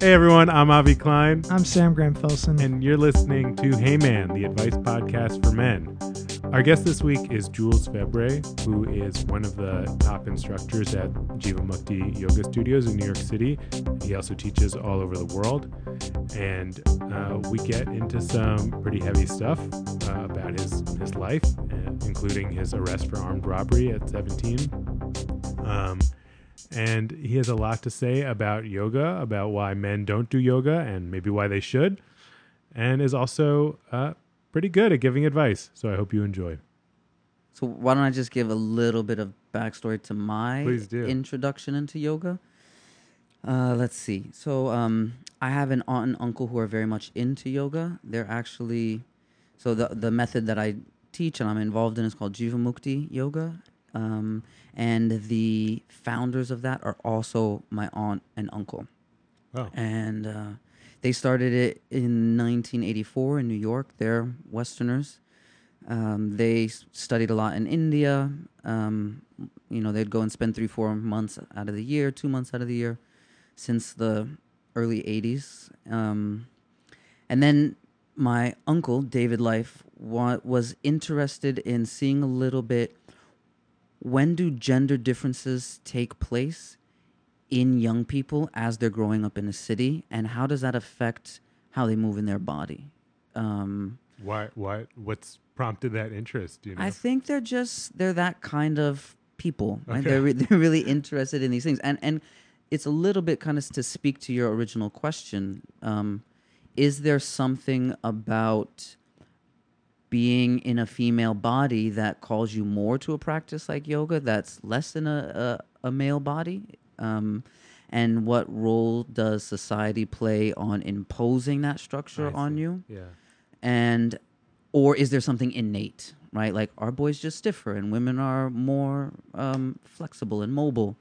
Hey everyone, I'm Avi Klein, I'm Sam Graham Felsen. and you're listening to Hey Man, the advice podcast for men. Our guest this week is Jules Febre, who is one of the top instructors at Jivamukti Yoga Studios in New York City. He also teaches all over the world. And uh, we get into some pretty heavy stuff uh, about his, his life, uh, including his arrest for armed robbery at 17. Um, and he has a lot to say about yoga, about why men don't do yoga, and maybe why they should, and is also uh, pretty good at giving advice. So I hope you enjoy. So why don't I just give a little bit of backstory to my introduction into yoga? Uh, let's see. So um, I have an aunt and uncle who are very much into yoga. They're actually so the the method that I teach and I'm involved in is called Jivamukti Yoga. Um, and the founders of that are also my aunt and uncle Oh, and uh, they started it in 1984 in New York. They're Westerners. Um, they studied a lot in India. Um, you know, they'd go and spend three, four months out of the year, two months out of the year, since the early 80s. Um, and then my uncle, David Life, wa- was interested in seeing a little bit when do gender differences take place in young people as they're growing up in a city, and how does that affect how they move in their body? Um, why? Why? What's prompted that interest? You know? I think they're just they're that kind of people. Right? Okay. They're re- they're really interested in these things, and and it's a little bit kind of to speak to your original question. Um, is there something about being in a female body that calls you more to a practice like yoga that's less than a a, a male body? Um, and what role does society play on imposing that structure I on see. you? Yeah. and or is there something innate right like are boys just stiffer and women are more um, flexible and mobile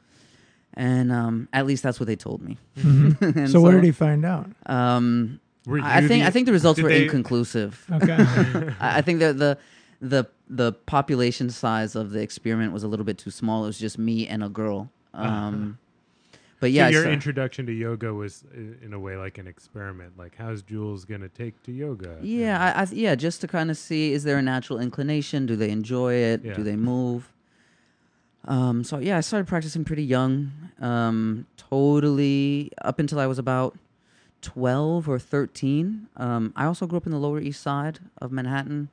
and um, at least that's what they told me And so, what did he find out? um, Were I you think I think the results were they- inconclusive. Okay. I I think that the the the population size of the experiment was a little bit too small. It was just me and a girl. Um, but yeah, so your so- introduction to yoga was, in a way, like an experiment. Like, how's Jules gonna take to yoga? Yeah, I, I yeah, just to kind of see is there a natural inclination? Do they enjoy it? Yeah. Do they move? Um, so yeah, I started practicing pretty young. Um, totally up until I was about twelve or thirteen. Um, I also grew up in the Lower East Side of Manhattan,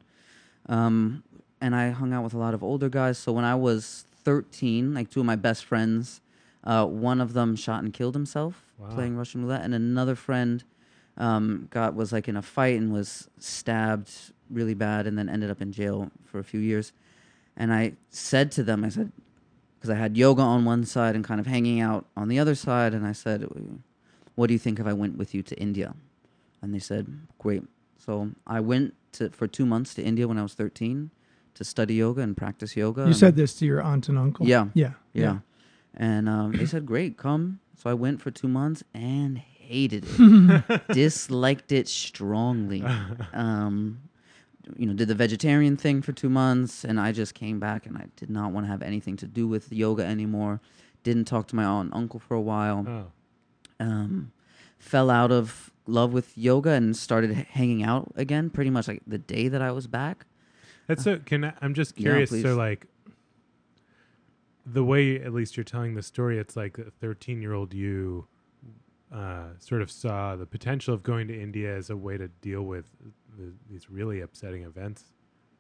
um, and I hung out with a lot of older guys. So when I was thirteen, like two of my best friends, uh, one of them shot and killed himself Wow. playing Russian roulette, and another friend um, got was like in a fight and was stabbed really bad, and then ended up in jail for a few years. And I said to them, I said, because I had yoga on one side and kind of hanging out on the other side, and I said, "What do you think if I went with you to India?" And they said, "Great." So I went to for two months to India when I was thirteen to study yoga and practice yoga. You said this to your aunt and uncle. Yeah. Yeah. yeah. And um, they said, great, come. So I went for two months and hated it, disliked it strongly. Um, you know, did the vegetarian thing for two months, and I just came back and I did not want to have anything to do with yoga anymore. Didn't talk to my aunt and uncle for a while. Oh, Um, fell out of love with yoga and started hanging out again pretty much like the day that I was back. that's so. Can I, I'm just curious. please. so, like, the way at least you're telling the story, it's like a 13 year old you uh, sort of saw the potential of going to India as a way to deal with the, these really upsetting events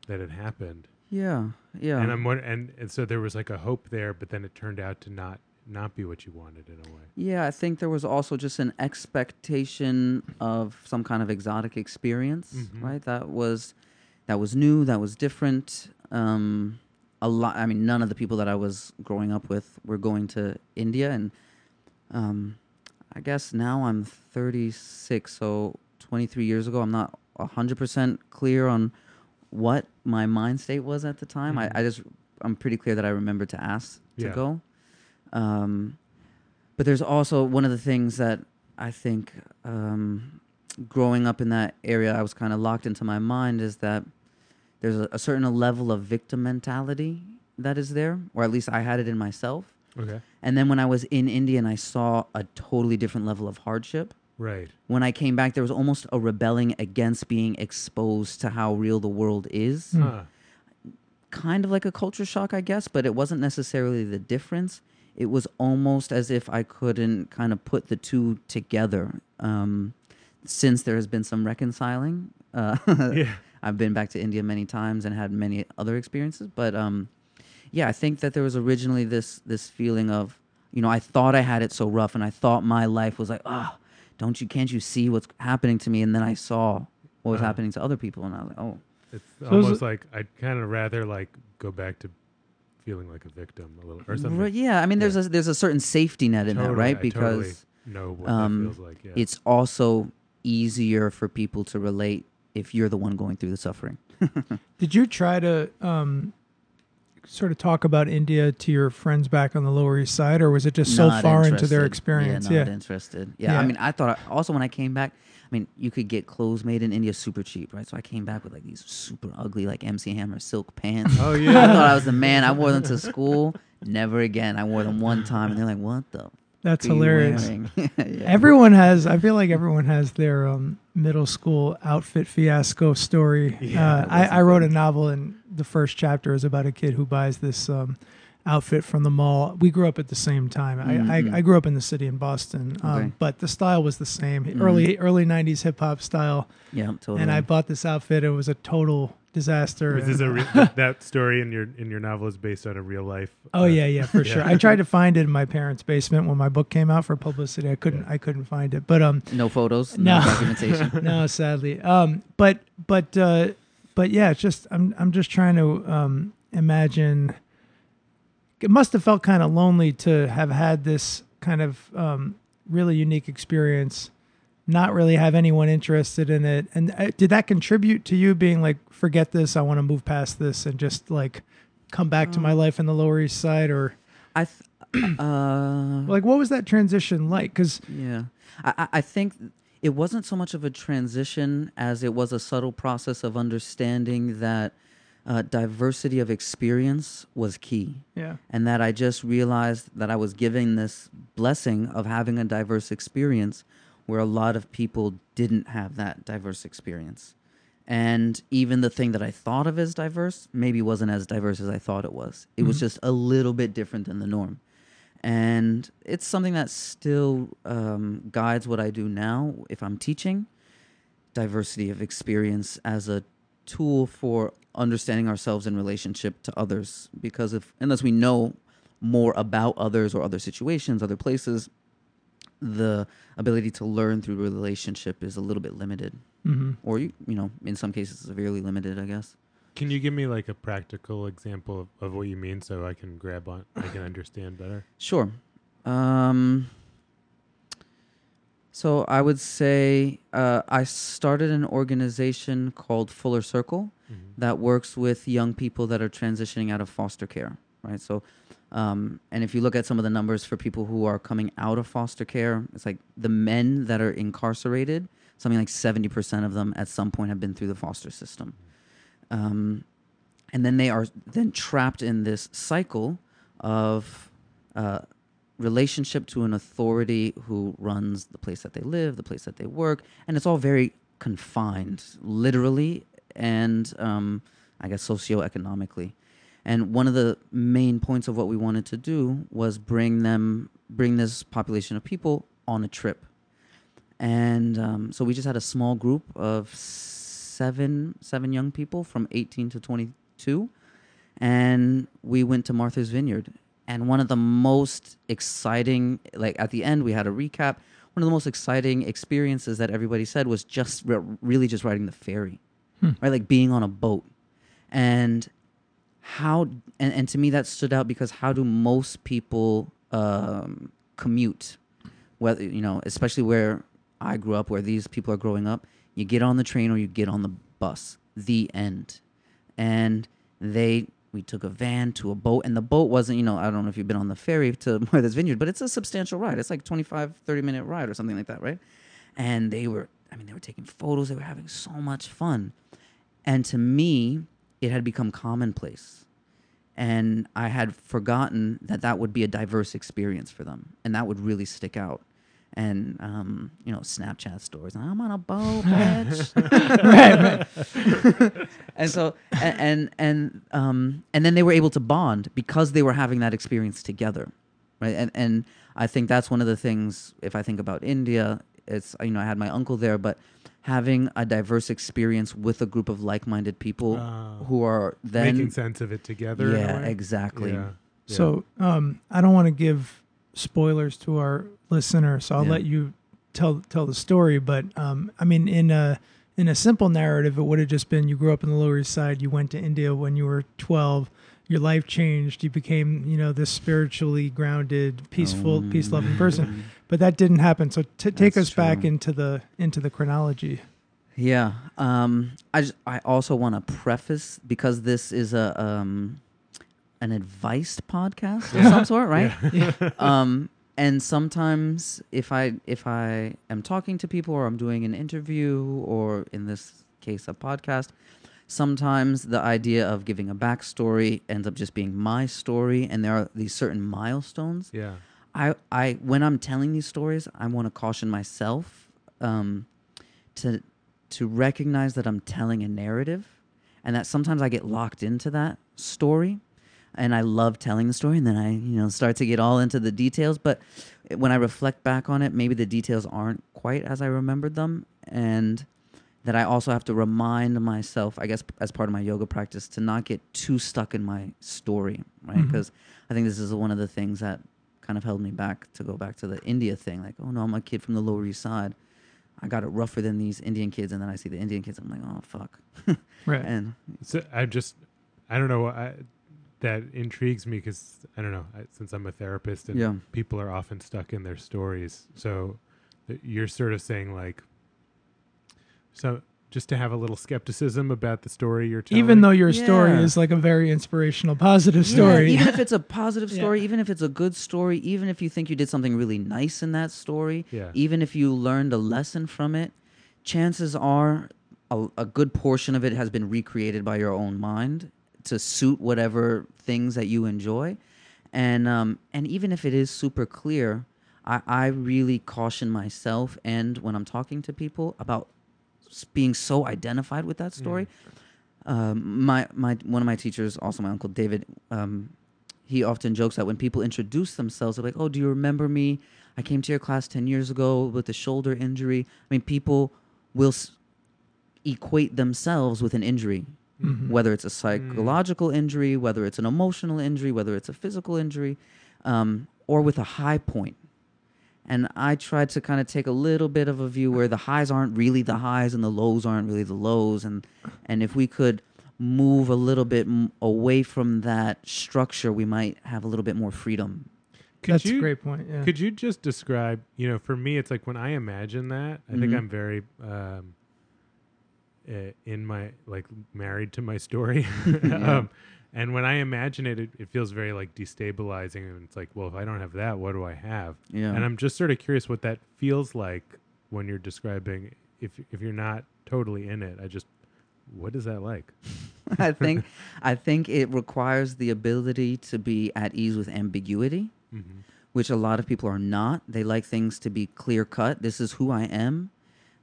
that had happened. Yeah, yeah. And I'm and, and so there was like a hope there, but then it turned out to not not be what you wanted in a way. Yeah, I think there was also just an expectation of some kind of exotic experience, Mhm. right? That was that was new, that was different. Um, a lot. I mean, none of the people that I was growing up with were going to India, and um, I guess now I'm 36, so 23 years ago, I'm not 100% clear on what my mind state was at the time. Mhm. I, I just I'm pretty clear that I remember to ask to Yeah. go. Um, but there's also one of the things that I think um, growing up in that area, I was kind of locked into my mind is that there's a, a certain level of victim mentality that is there, or at least I had it in myself. Okay. And then when I was in India and I saw a totally different level of hardship, Right. When I came back, there was almost a rebelling against being exposed to how real the world is. Hmm. Huh. Kind of like a culture shock, I guess, but it wasn't necessarily the difference. It was almost as if I couldn't kind of put the two together. Um, since there has been some reconciling, uh, Yeah. I've been back to India many times and had many other experiences. But um, yeah, I think that there was originally this this feeling of, you know, I thought I had it so rough, and I thought my life was like, ah, don't you, can't you see what's happening to me? And then I saw what was Uh-huh. happening to other people, and I was like, oh, It's is almost it- like I'd kind of rather like go back to feeling like a victim a little or something. Right, yeah. I mean, there's a there's a certain safety net in that, Totally, right? I Because totally know what um, feels like. Yeah. it's also easier for people to relate if you're the one going through the suffering. Did you try to um, sort of talk about India to your friends back on the Lower East Side, or was it just so Not far into their experience? Yeah, Yeah. not interested. Yeah, Yeah. I mean, I thought also when I came back, I mean, you could get clothes made in India super cheap, right? So I came back with like these super ugly like MC Hammer silk pants. oh yeah, I thought I was the man. I wore them to school. Never again. I wore them one time, and they're like, "What the?" That's f- are you hilarious. Yeah. Everyone has. I feel like everyone has their um, middle school outfit fiasco story. Yeah, uh, I, I wrote a novel, and the first chapter is about a kid who buys this um, outfit from the mall. We grew up at the same time. Mhm. I, I, I grew up in the city in Boston, um, Okay. but the style was the same. Mhm. Early early '90s hip hop style. yeah, totally. And I bought this outfit. It was a total disaster. Is this a re- that- that story in your in your novel is based on a real life? Oh uh, yeah, yeah, for Yeah. sure. I tried to find it in my parents' basement when my book came out for publicity. I couldn't, I couldn't find it. But um, no photos, no, No. documentation. no, sadly. Um, but but uh, but yeah, it's just I'm I'm just trying to um imagine. It must have felt kind of lonely to have had this kind of um really unique experience, not really have anyone interested in it. And uh, did that contribute to you being like, forget this, I want to move past this, and just like come back to my Um, life in the Lower East Side, or I, th- uh, like what was that transition like? Because Yeah, I- I think it wasn't so much of a transition as it was a subtle process of understanding that uh, diversity of experience was key, yeah, and that I just realized that I was giving this blessing of having a diverse experience, where a lot of people didn't have that diverse experience. And even the thing that I thought of as diverse maybe wasn't as diverse as I thought it was. It was Mhm. just a little bit different than the norm and it's something that still um, guides what I do now if I'm teaching. Diversity of experience as a tool for understanding ourselves in relationship to others, because if unless we know more about others or other situations, other places, the ability to learn through relationship is a little bit limited, hmm or you you know in some cases severely limited, I guess. Can you give me like a practical example of, of what you mean so I can grab on I can understand better? Sure. Um, so I would say uh, I started an organization called Fuller Circle Mhm. that works with young people that are transitioning out of foster care, right? So, um, and if you look at some of the numbers for people who are coming out of foster care, it's like the men that are incarcerated, something like 70% of them at some point have been through the foster system. Um, and then they are then trapped in this cycle of uh, relationship to an authority who runs the place that they live, the place that they work, and it's all very confined, literally and um, I guess socioeconomically. And one of the main points of what we wanted to do was bring them, bring this population of people on a trip. And um, so we just had a small group of seven, seven young people from 18 to 22, and we went to Martha's Vineyard. And one of the most exciting, like at the end, we had a recap. One of the most exciting experiences that everybody said was just re- really just riding the ferry, Hmm. right? Like being on a boat. And how, and, and to me, that stood out because how do most people um, commute? Whether, you know, especially where I grew up, where these people are growing up, you get on the train or you get on the bus. The end. And they we took a van to a boat and the boat wasn't you know i don't know if you've been on the ferry to martha's vineyard but it's a substantial ride. It's like 25 30 minute ride or something like that right? And they were i mean they were taking photos. They were having so much fun. And to me it had become commonplace. And i had forgotten that that would be a diverse experience for them and that would really stick out and um, you know Snapchat stories. I'm on a boat, bitch. right, right. and so and and and, um, and then they were able to bond because they were having that experience together, right? And and I think that's one of the things. If I think about India, it's you know I had my uncle there, but having a diverse experience with a group of like-minded people Oh. who are then Making sense of it together. in a yeah way? exactly Yeah. Yeah. So um, I don't want to give spoilers to our listener, so I'll Yeah. let you tell tell the story. But um, I mean, in a in a simple narrative, it would have just been you grew up in the Lower East Side, you went to India when you were twelve, your life changed, you became you know this spiritually grounded, peaceful, peace loving person. But that didn't happen. So t- take That's us back into the into the chronology. Yeah. Um, I just, I also want to preface because this is a um, an advice podcast of some sort, right? um, and sometimes if I if I am talking to people or I'm doing an interview or in this case a podcast, sometimes the idea of giving a backstory ends up just being my story, and there are these certain milestones. Yeah. I, I when I'm telling these stories, I want to caution myself um, to to recognize that I'm telling a narrative, and that sometimes I get locked into that story, and I love telling the story, and then I you know start to get all into the details. But when I reflect back on it, maybe the details aren't quite as I remembered them, and that I also have to remind myself, I guess, as part of my yoga practice, to not get too stuck in my story, right? Mm-hmm. Because I think this is one of the things that kind of held me back to go back to the India thing. Like, oh no, I'm a kid from the Lower East Side. I got it rougher than these Indian kids, and then I see the Indian kids. I'm like, oh fuck. Right. And So I just, I don't know. I, that intrigues me because I don't know. I, since I'm a therapist and Yeah. people are often stuck in their stories, so th- you're sort of saying like, so just to have a little skepticism about the story you're telling. Even though your story is like a very inspirational, positive Yeah, story. even if it's a positive Yeah. story, even if it's a good story, even if you think you did something really nice in that story, yeah, even if you learned a lesson from it, chances are a, a good portion of it has been recreated by your own mind to suit whatever things that you enjoy. And um, and even if it is super clear, I, I really caution myself and when I'm talking to people about being so identified with that story. Um, my my one of my teachers, also my uncle David, um, he often jokes that when people introduce themselves, they're like, "Oh, do you remember me? I came to your class ten years ago with a shoulder injury." I mean, people will s- equate themselves with an injury, Mhm. whether it's a psychological injury, whether it's an emotional injury, whether it's a physical injury, um, or with a high point. And I tried to kind of take a little bit of a view where the highs aren't really the highs and the lows aren't really the lows, and and if we could move a little bit m- away from that structure, we might have a little bit more freedom. Could That's you- a great point. Yeah. Could you just describe, you know, for me, it's like when I imagine that, I think Mhm. I'm very um, in my, like, married to my story. Yeah. um, and when I imagine it, it, it feels very, like, destabilizing. And it's like, well, if I don't have that, what do I have? Yeah. And I'm just sort of curious what that feels like when you're describing, if, if you're not totally in it, I just, what is that like? I think I think it requires the ability to be at ease with ambiguity, Mm-hmm. which a lot of people are not. They like things to be clear cut. This is who I am.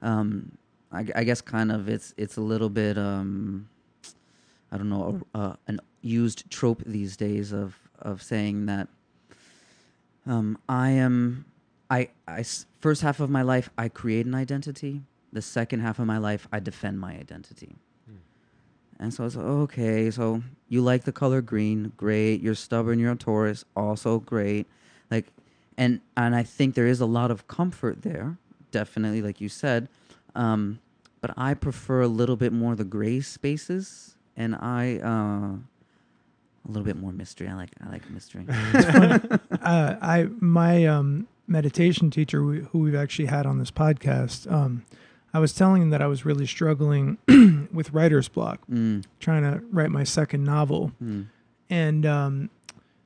Um, I, I guess kind of it's it's a little bit um, I don't know a, uh, an used trope these days of of saying that um, I am I I first half of my life I create an identity. The second half of my life I defend my identity. And so it's okay. So you like the color green, great. You're stubborn. You're a Taurus, also great. Like, and and I think there is a lot of comfort there, definitely, like you said. Um, but I prefer a little bit more the gray spaces, and I uh, a little bit more mystery. I like I like mystery. uh, I my um, meditation teacher, who we've actually had on this podcast, um, I was telling him that I was really struggling with writer's block, mm, trying to write my second novel, mm, and um,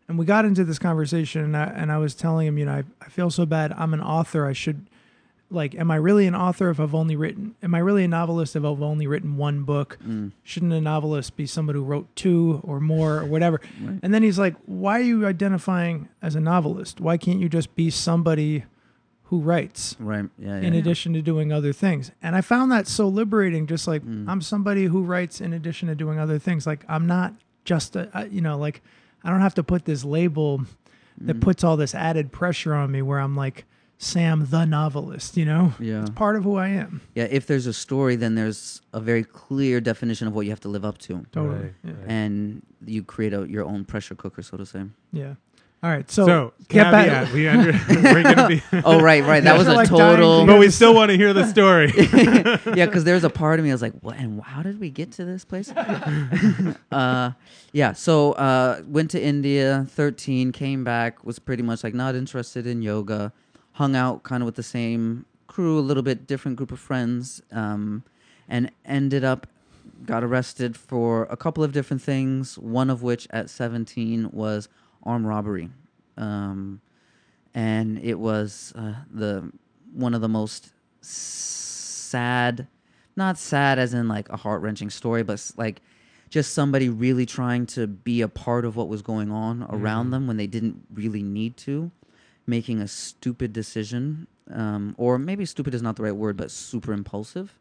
and we got into this conversation, and I and I was telling him, you know, I, I feel so bad. I'm an author. I should like, am I really an author if I've only written? Am I really a novelist if I've only written one book? mm, Shouldn't a novelist be somebody who wrote two or more or whatever? right. And then he's like, "Why are you identifying as a novelist? Why can't you just be somebody who writes Right. Yeah. in yeah. addition to doing other things. And I found that so liberating. Just like Mm. I'm somebody who writes in addition to doing other things. Like I'm not just a, you know, like I don't have to put this label Mm. that puts all this added pressure on me where I'm like Sam the novelist, you know? Yeah. It's part of who I am. Yeah. If there's a story, then there's a very clear definition of what you have to live up to, Totally. Right, Yeah. right. and you create a, your own pressure cooker, so to say. yeah. All right. So, So, get back- caveat, we under, we're gonna be, Oh, right, right. That was a Like total. to but we still want to hear the story. yeah, because there's a part of me I was like, what? And how did we get to this place? uh, yeah, so uh, went to India, 13, came back, was pretty much like not interested in yoga, hung out kind of with the same crew, a little bit different group of friends, um, and ended up got arrested for a couple of different things. One of which at 17 was armed robbery, um, and it was uh, the one of the most sad, not sad as in like a heart wrenching story, but like just somebody really trying to be a part of what was going on around Mhm. them when they didn't really need to, making a stupid decision, um, or maybe stupid is not the right word, but super impulsive.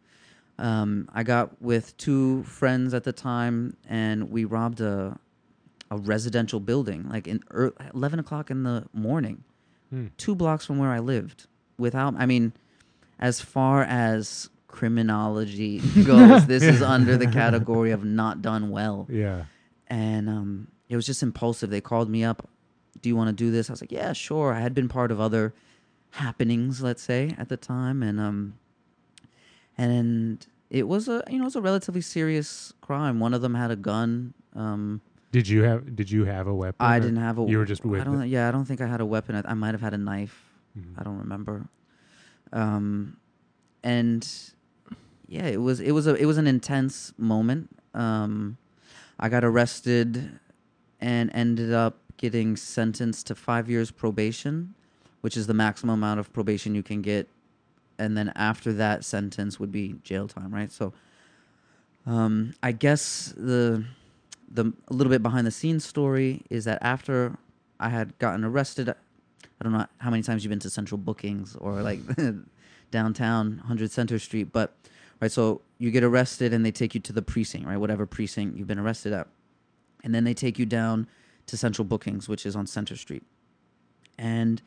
Um, I got with two friends at the time, and we robbed a a residential building, like in ear eleven o'clock in the morning, Hmm. two blocks from where I lived. Without, I mean, as far as criminology goes, this is under the category of not done well. yeah. And um, it was just impulsive. They called me up. Do you want to do this? I was like, yeah, sure. I had been part of other happenings, let's say, at the time, and um, and it was a you know it was a relatively serious crime. One of them had a gun. Um, Did you have Did you have a weapon? I didn't have a. You were just with. I don't. it? Yeah, I don't think I had a weapon. I, I might have had a knife. Mhm. I don't remember. Um, and yeah, it was it was a it was an intense moment. Um, I got arrested and ended up getting sentenced to five years probation, which is the maximum amount of probation you can get, and then after that sentence would be jail time, right? So, um, I guess the the a little bit behind the scenes story is that after I had gotten arrested, I don't know how many times you've been to Central Bookings or like downtown 100 Center Street, but right, so you get arrested and they take you to the precinct, right, whatever precinct you've been arrested at, and then they take you down to Central Bookings, which is on Center Street, and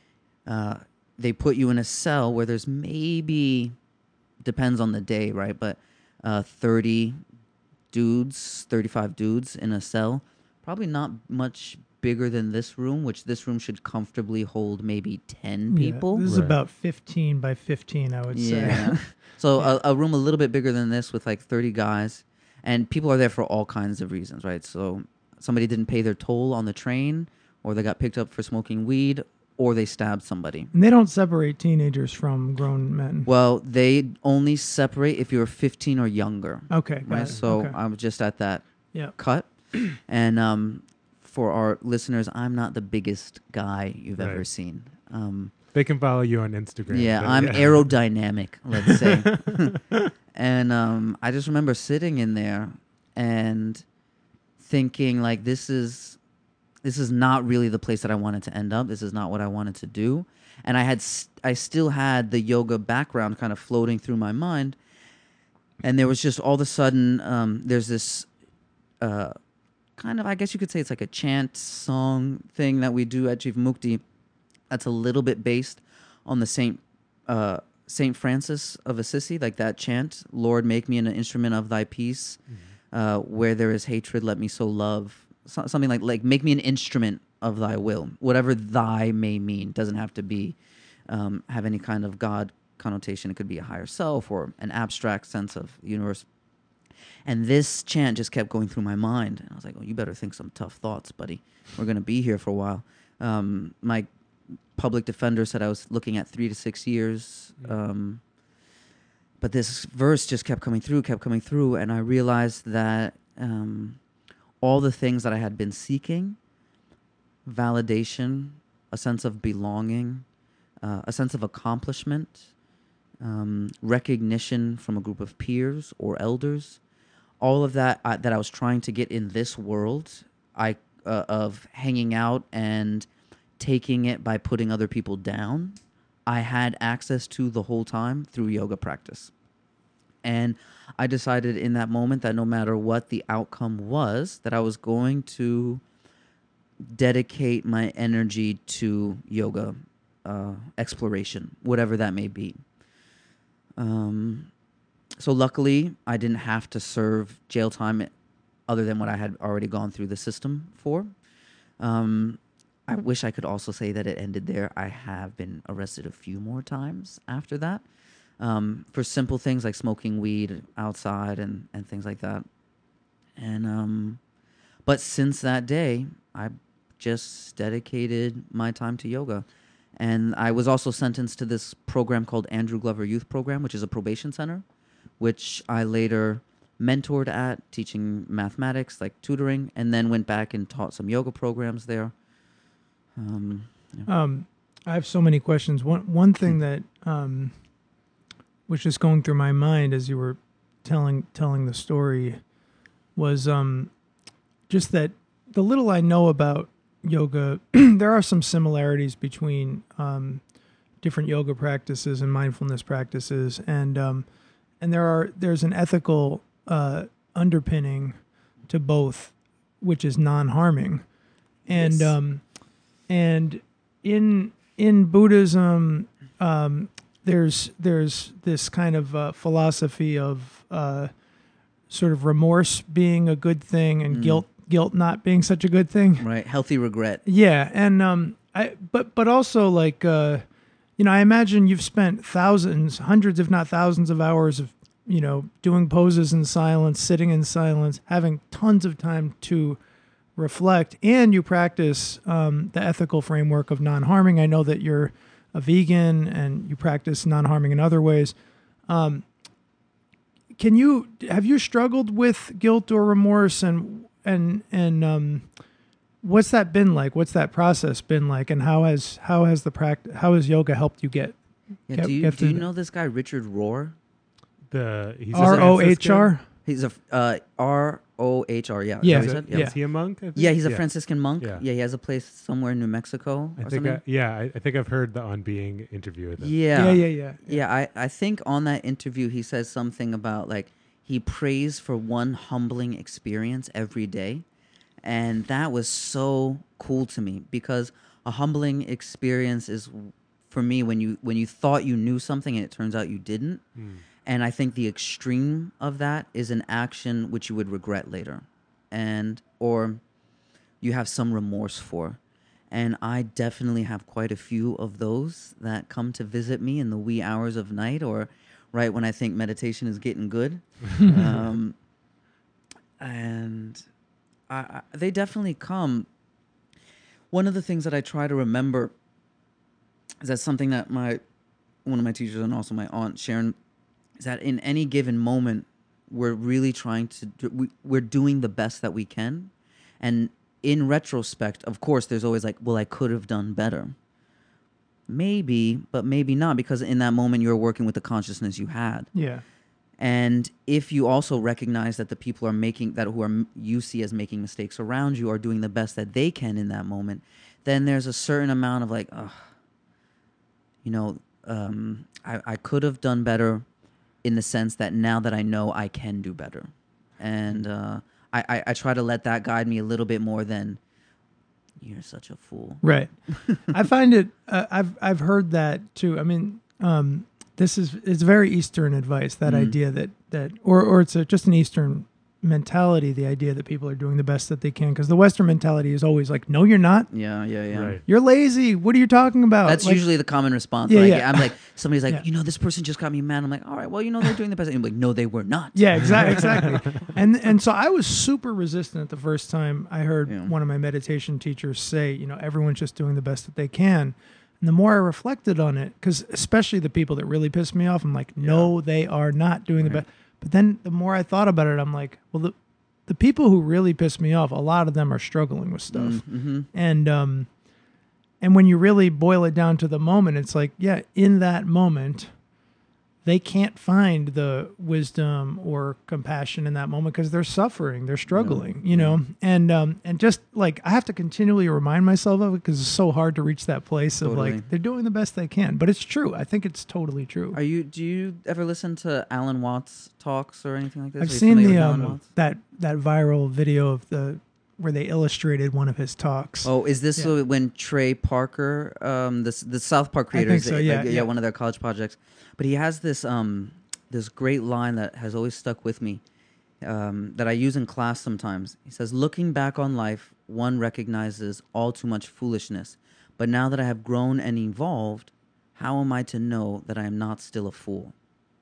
uh, they put you in a cell where there's maybe depends on the day, right, but uh, 30 dudes, 35 dudes in a cell, probably not much bigger than this room, which this room should comfortably hold maybe 10 Yeah, people. this is Right. about 15 by 15, I would Yeah. say. so a, a room a little bit bigger than this with like 30 guys and people are there for all kinds of reasons, right? So somebody didn't pay their toll on the train or they got picked up for smoking weed or they stabbed somebody. And they don't separate teenagers from grown men. Well, they only separate if you're 15 or younger. okay. Got right? it. So okay. I'm just at that yeah. cut. and um, for our listeners, I'm not the biggest guy you've ever seen. Um, They can follow you on Instagram. yeah, but I'm yeah. aerodynamic, let's say. and um, I just remember sitting in there and thinking like this is this is not really the place that I wanted to end up. This is not what I wanted to do. And I had I still had the yoga background kind of floating through my mind. And there was just all of a sudden um, there's this uh, kind of I guess you could say it's like a chant song thing that we do at Jivamukti that's a little bit based on the Saint uh, Saint Francis of Assisi, like that chant, "Lord, make me an instrument of Thy peace." Uh, where there is hatred, let me so love. So, something like like make me an instrument of Thy will. Whatever Thy may mean doesn't have to be um, have any kind of God connotation. It could be a higher self or an abstract sense of universe. And this chant just kept going through my mind. And I was like, oh, you better think some tough thoughts, buddy. We're going to be here for a while. Um, my public defender said I was looking at three to six years. Um, but this verse just kept coming through, kept coming through. And I realized that um, all the things that I had been seeking validation, a sense of belonging, uh, a sense of accomplishment, um, recognition from a group of peers or elders, all of that uh, that I was trying to get in this world, I uh, of hanging out and taking it by putting other people down. I had access to the whole time through yoga practice. And I decided in that moment that no matter what the outcome was, that I was going to dedicate my energy to yoga uh, exploration, whatever that may be. Um, so luckily, I didn't have to serve jail time other than what I had already gone through the system for. Um, I wish I could also say that it ended there. I have been arrested a few more times after that um, for simple things like smoking weed outside and, and things like that. And um, but since that day, I just dedicated my time to yoga. And I was also sentenced to this program called Andrew Glover Youth Program, which is a probation center, which I later mentored at, teaching mathematics, like tutoring, and then went back and taught some yoga programs there. Um, yeah. Um, I have so many questions. One one thing that um, was just going through my mind as you were telling telling the story was um, just that the little I know about yoga, there are some similarities between um, different yoga practices and mindfulness practices, and um, and there are there's an ethical uh, underpinning to both, which is non-harming, and Yes. um, and in in Buddhism, um, there's there's this kind of uh, philosophy of uh, sort of remorse being a good thing and Mm. guilt guilt not being such a good thing. right, healthy regret. Yeah, and um, I but but also like uh, you know, I imagine you've spent thousands, hundreds, if not thousands, of hours of you know doing poses in silence, sitting in silence, having tons of time to reflect, and you practice um, the ethical framework of non-harming. I know that you're a vegan and you practice non-harming in other ways. Um, can you have you struggled with guilt or remorse and and and um, what's that been like? What's that process been like? And how has how has the practice how has yoga helped you get Yeah, Get- do you get do you know this guy Richard Rohr? The he's a R O H He's a uh, R O H R. Yeah. Yeah. what Is, you it- Yeah. is he a monk? Yeah, he's a Franciscan monk. Yeah. Yeah. he has a place somewhere in New Mexico I or think. something. I, yeah, I, I think I've heard the On Being interview with him. yeah. Yeah, yeah, yeah. Yeah, I, I think on that interview he says something about like he prays for one humbling experience every day. And that was so cool to me because a humbling experience is for me when you when you thought you knew something and it turns out you didn't. Hmm. And I think the extreme of that is an action which you would regret later. And or you have some remorse for. And I definitely have quite a few of those that come to visit me in the wee hours of night or right when I think meditation is getting good. um, and I, I, they definitely come. One of the things that I try to remember is that something that my one of my teachers and also my aunt Sharon is that in any given moment we're really trying to do, we, we're doing the best that we can. And in retrospect of course there's always like well i could have done better. Maybe but maybe not because in that moment you're working with the consciousness you had. Yeah. and if you also recognize that the people are making that who are you see as making mistakes around you are doing the best that they can in that moment then there's a certain amount of like Ugh, you know um, I, I could have done better in the sense that now that i know i can do better and uh, I, I, I try to let that guide me a little bit more than you're such a fool Right. I find it. Uh, I've I've heard that too. I mean, um, this is it's very Eastern advice. That Mm. idea that that or or it's a, just an Eastern mentality. The idea that people are doing the best that they can because the Western mentality is always like, no, you're not. yeah yeah yeah Right. You're lazy. What are you talking about? That's Like, usually the common response. Yeah, like, yeah. I'm like, somebody's like, Yeah. you know, this person just got me mad. I'm like, all right, well, you know, they're doing the best. And I'm like, no, they were not. Yeah, exactly, exactly. and and so I was super resistant the first time I heard Yeah. one of my meditation teachers say, you know, everyone's just doing the best that they can. And the more I reflected on it, because especially the people that really pissed me off, I'm like, no, they are not doing the best. But then the more I thought about it, I'm like, well, the the people who really piss me off, a lot of them are struggling with stuff. Mm-hmm. And um, and when you really boil it down to the moment, it's like, yeah, in that moment, they can't find the wisdom or compassion in that moment because they're suffering, they're struggling, you know. And um, and just like I have to continually remind myself of it because it's so hard to reach that place of like they're doing the best they can. But it's true. I think it's totally true. Are you? Do you ever listen to Alan Watts talks or anything like this? I've seen the um, that that viral video of the where they illustrated one of his talks. Oh, is this Yeah. when Trey Parker, um, the the South Park creator, think is so, yeah, yeah, yeah. one of their college projects, but he has this um this great line that has always stuck with me, um, that I use in class sometimes. He says, "Looking back on life, one recognizes all too much foolishness, but now that I have grown and evolved, how am I to know that I am not still a fool?"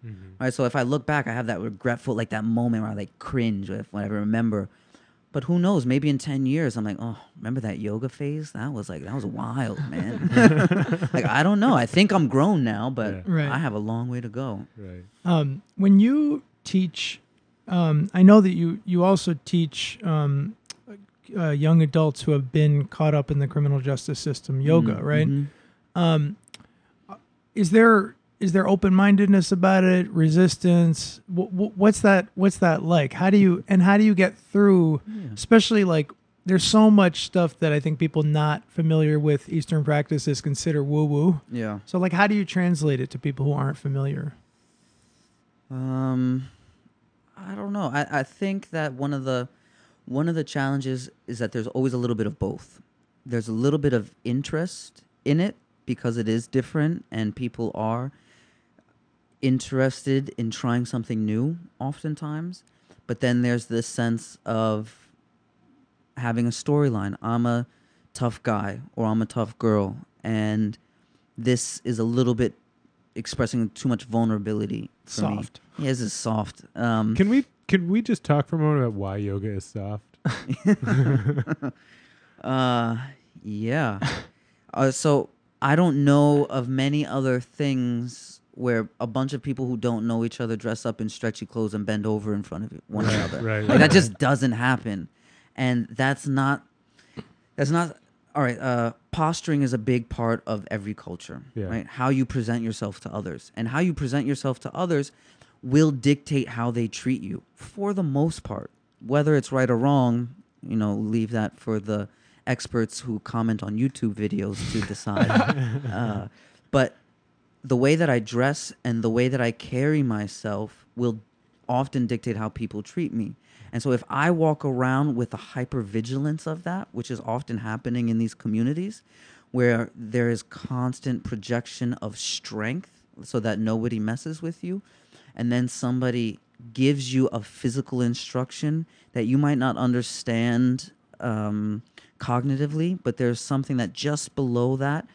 Mhm. Right. So if I look back, I have that regretful, like that moment where I like cringe if when I remember. But who knows? Maybe in ten years, I'm like, oh, remember that yoga phase? That was like that was wild, man. like I don't know. I think I'm grown now, but Yeah. Right. I have a long way to go. Right. Um, when you teach, um, I know that you you also teach um, uh, young adults who have been caught up in the criminal justice system yoga, Mhm, right? mhm. Um, is there is there open mindedness about it? Resistance? W- w- what's that? What's that like? How do you and how do you get through? Yeah. Especially like there's so much stuff that I think people not familiar with Eastern practices consider woo woo. Yeah. So like, how do you translate it to people who aren't familiar? Um, I don't know. I, I think that one of the one of the challenges is that there's always a little bit of both. There's a little bit of interest in it because it is different and people are interested in trying something new oftentimes. But then there's this sense of having a storyline. I'm a tough guy or I'm a tough girl and this is a little bit expressing too much vulnerability for me. Soft. Yeah, this is soft. Um, Can we can we just talk for a moment about why yoga is soft? uh, yeah. uh, so I don't know of many other things where a bunch of people who don't know each other dress up in stretchy clothes and bend over in front of one another. right, Like right, that just doesn't happen, and that's not. That's not. All right. Uh, posturing is a big part of every culture, Yeah. right? How you present yourself to others, and how you present yourself to others will dictate how they treat you for the most part. Whether it's right or wrong, you know, leave that for the experts who comment on YouTube videos to decide. uh, but the way that I dress and the way that I carry myself will often dictate how people treat me. And so if I walk around with a hypervigilance of that, which is often happening in these communities, where there is constant projection of strength so that nobody messes with you, and then somebody gives you a physical instruction that you might not understand um, cognitively, but there's something that just below that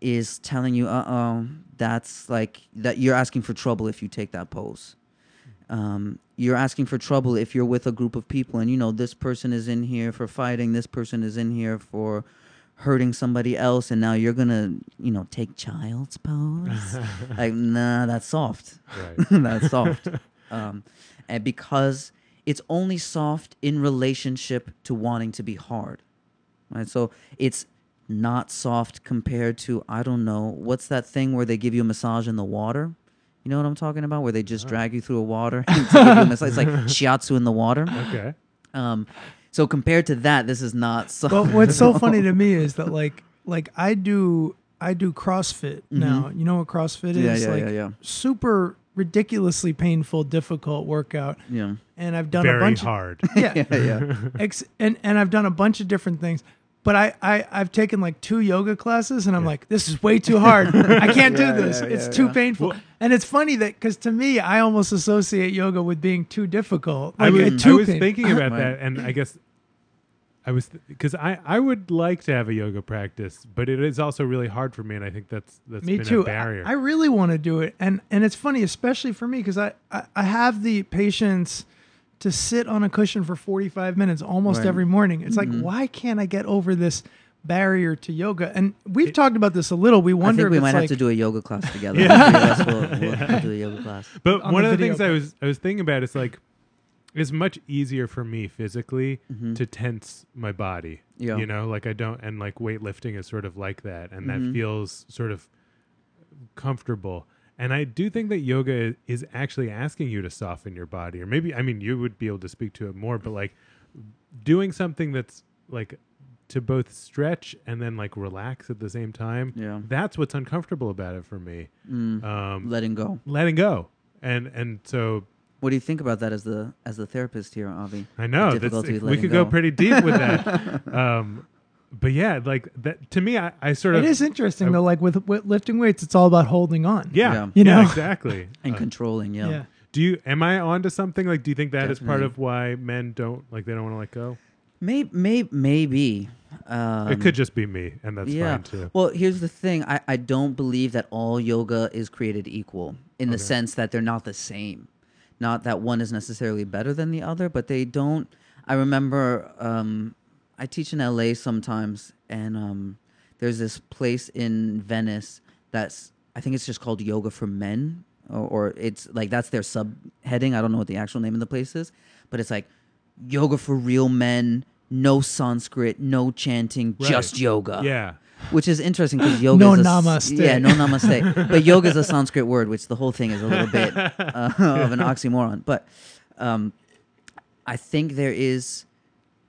is telling you, uh oh, that's like that you're asking for trouble if you take that pose. Um, you're asking for trouble if you're with a group of people and you know this person is in here for fighting, this person is in here for hurting somebody else, and now you're gonna, you know, take child's pose. like, nah, that's soft. right. that's soft. Um, and because it's only soft in relationship to wanting to be hard, right? So it's not soft compared to I don't know what's that thing where they give you a massage in the water. You know what I'm talking about? Where they just drag you through a water. to give you a. It's like shiatsu in the water. Okay. Um, so compared to that, this is not soft. But what's so funny to me is that like like I do I do CrossFit now. You know what CrossFit Mm-hmm. yeah, is? yeah, like yeah, yeah, super ridiculously painful, difficult workout. yeah. And I've done a Very bunch hard. of yeah, yeah, yeah. Ex- and and I've done a bunch of different things. But I, I I've taken like two yoga classes and I'm like this is way too hard. I can't Yeah, do this. yeah, it's yeah, too yeah. painful. Well- and it's funny that cuz to me I almost associate yoga with being too difficult. I was, I was thinking about that, and I guess I was because I I would like to have a yoga practice, but it is also really hard for me, and I think that's that's me been too a barrier. I, I really want to do it and and it's funny especially for me because I, I i have the patience to sit on a cushion for 45 minutes almost Right. every morning it's Mhm. like why can't i get over this barrier to yoga and we've talked about this a little we I wonder think we if might it's have to do a yoga class together. Yeah. The three of us will- we'll have to do a yoga class. But on one the of the video things I was I was thinking about is like it's much easier for me physically Mhm. to tense my body. Yeah. You know, like I don't and like weightlifting is sort of like that and Mhm. that feels sort of comfortable. And I do think that yoga is actually asking you to soften your body, or maybe I mean you would be able to speak to it more, but like doing something that's like to both stretch and then like relax at the same time. Yeah. That's what's uncomfortable about it for me. Mm. Um, Letting go. letting go, and and so What do you think about that as the as the therapist here, Avi? I know The that's, difficulty with we could go. go. pretty deep with that. um, but yeah, like that to me, I, I sort of It is interesting I- though. Like with, with lifting weights, it's all about holding on. yeah, Yeah. You yeah, know? exactly. And Uh, controlling, yeah. Yeah. do you am I onto something? Like, do you think that is part of why men don't like they don't want to let go? Maybe, maybe, maybe. Um, it could just be me, and that's yeah. fine too. Well, here's the thing. I, I don't believe that all yoga is created equal in the sense that they're not the same. Not that one is necessarily better than the other, but they don't. I remember um, I teach in LA sometimes, and um, there's this place in Venice that's, I think it's just called Yoga for Men, or, or it's like that's their subheading. I don't know what the actual name of the place is, but it's like yoga for real men, no Sanskrit, no chanting, Right. just yoga yeah, which is interesting because yoga. No is a, namaste. Yeah, no namaste. but yoga is a Sanskrit word, which the whole thing is a little bit uh, of an oxymoron. But um, I think there is,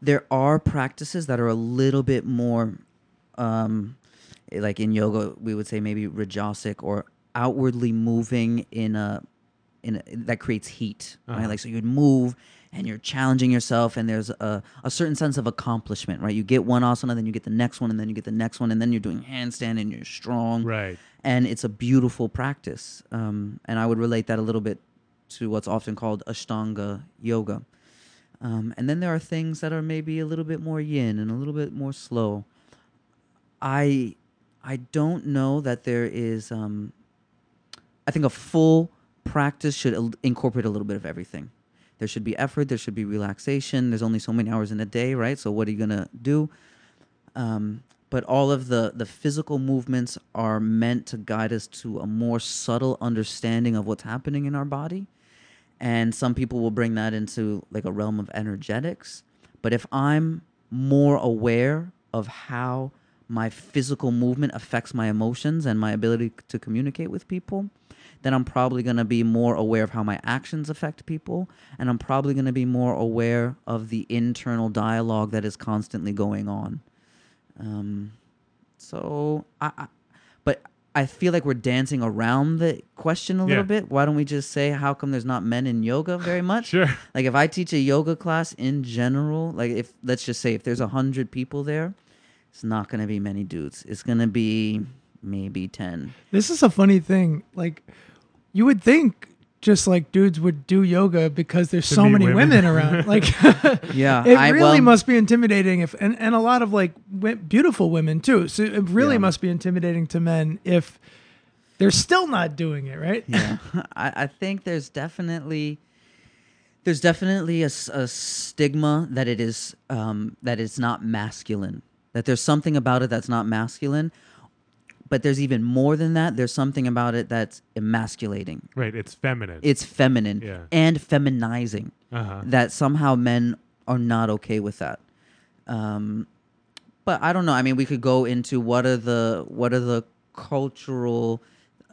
there are practices that are a little bit more, um, like in yoga, we would say maybe rajasic or outwardly moving in a, in a, that creates heat, right? Uh-huh. Like so, you'd move and you're challenging yourself, and there's a, a certain sense of accomplishment, right? You get one asana, then you get the next one, and then you get the next one, and then you're doing handstand, and you're strong, right. and it's a beautiful practice. Um, and I would relate that a little bit to what's often called Ashtanga yoga. Um, and then there are things that are maybe a little bit more yin and a little bit more slow. I I don't know that there is. Um, I think a full practice should incorporate a little bit of everything. There should be effort. There should be relaxation. There's only so many hours in a day, right? So what are you gonna do? Um, but all of the the physical movements are meant to guide us to a more subtle understanding of what's happening in our body. And some people will bring that into like a realm of energetics. But if I'm more aware of how my physical movement affects my emotions and my ability to communicate with people, then I'm probably going to be more aware of how my actions affect people. And I'm probably going to be more aware of the internal dialogue that is constantly going on. Um, so, I, I feel like we're dancing around the question a little Yeah. bit. Why don't we just say, how come there's not men in yoga very much? Sure. Like if I teach a yoga class in general, like if let's just say if there's a hundred people there, it's not gonna be many dudes. It's gonna be maybe ten. This is a funny thing. Like, you would think just like dudes would do yoga because there's To so many women. women, around. Like, Yeah, it I- really well- must be intimidating if, and, and a lot of like w- beautiful women too. So it really Yeah. must be intimidating to men if they're still not doing it, right? Yeah, I, I think there's definitely there's definitely a stigma that it is um, that it's not masculine. That there's something about it that's not masculine. But there's even more than that. There's something about it that's emasculating. Right. It's feminine. It's feminine Yeah. and feminizing. uh-huh. that somehow men are not okay with that. Um, but I don't know. I mean, we could go into what are the what are the cultural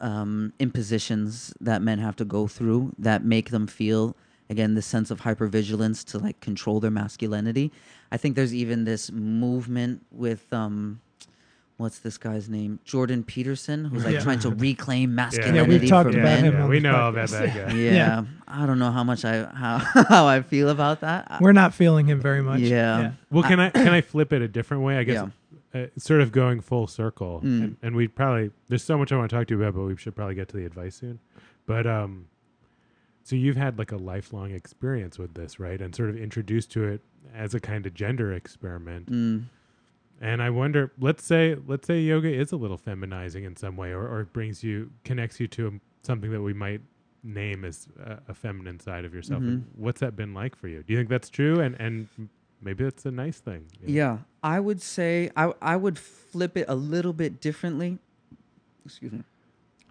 um, impositions that men have to go through that make them feel again this sense of hypervigilance to like control their masculinity. I think there's even this movement with um, what's this guy's name, Jordan Peterson, who's like Yeah. trying to reclaim Yeah, masculinity we've talked for yeah, about men. him yeah, we know all about that guy. Yeah. Yeah. I don't know how much I how how I feel about that. We're not feeling him very much. Yeah. Well, can I can I flip it a different way? I guess Yeah. uh, sort of going full circle, Mm. and, and we probably there's so much I want to talk to you about, but we should probably get to the advice soon. But um, so you've had like a lifelong experience with this, right? And sort of introduced to it as a kind of gender experiment. Mm, And I wonder, let's say let's say yoga is a little feminizing in some way, or, or brings you connects you to um, something that we might name as a, a feminine side of yourself. Mm-hmm. what's that been like for you? Do you think that's true? And and maybe that's a nice thing. you know? yeah, I would say I I would flip it a little bit differently. Excuse me.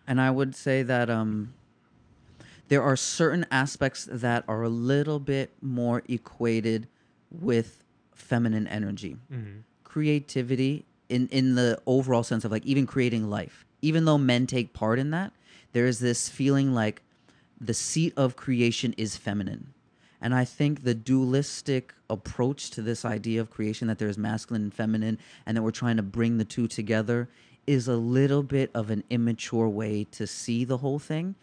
And I would say that um there are certain aspects that are a little bit more equated with feminine energy. Mhm. Creativity in in the overall sense of like even creating life even though men take part in that there is this feeling like the seat of creation is feminine. And I think the dualistic approach to this idea of creation that there's masculine and feminine and that we're trying to bring the two together is a little bit of an immature way to see the whole thing.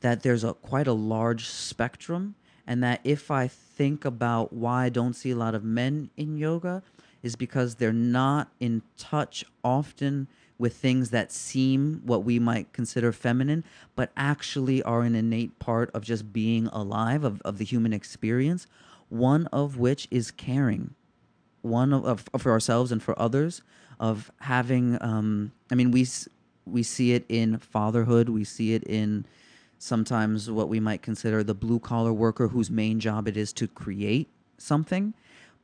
That there's a quite a large spectrum, and that if I think about why I don't see a lot of men in yoga, is because they're not in touch often with things that seem what we might consider feminine, but actually are an innate part of just being alive, of, of the human experience, one of which is caring, one of, of for ourselves and for others, of having, um, I mean, we, we see it in fatherhood, we see it in sometimes what we might consider the blue collar worker whose main job it is to create something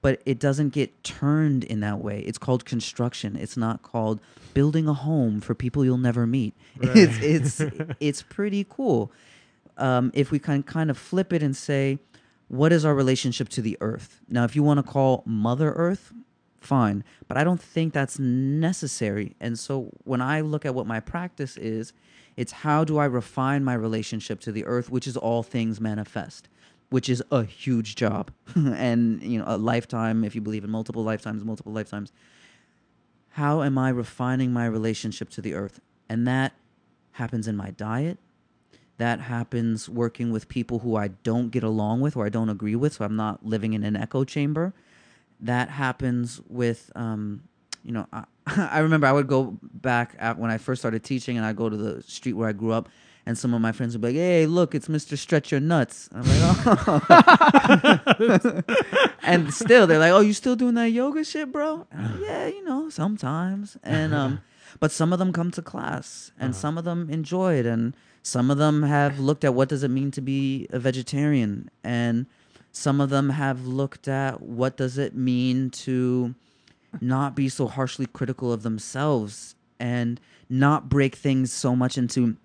but it doesn't get turned in that way. It's called construction. It's not called building a home for people you'll never meet. It's it's it's pretty cool. Um, if we can kind of flip it and say, what is our relationship to the earth? Now, if you want to call Mother Earth, fine, but I don't think that's necessary. And so when I look at what my practice is, it's how do I refine my relationship to the earth, which is all things manifest which is a huge job. And you know a lifetime if you believe in multiple lifetimes multiple lifetimes. How am i refining my relationship to the earth? And that happens in my diet. That happens working with people who i don't get along with or i don't agree with so i'm not living in an echo chamber. That happens with um, you know I, I remember i would go back at when i first started teaching and i go to the street where i grew up and some of my friends would be like, "Hey, look, it's Mr. Stretch Your Nuts." I'm like, "Oh," and still they're like, "Oh, you still doing that yoga shit, bro?" Like, yeah, you know, sometimes. And um, but some of them come to class, and Uh-huh. some of them enjoy it, and some of them have looked at what does it mean to be a vegetarian, and some of them have looked at what does it mean to not be so harshly critical of themselves and not break things so much into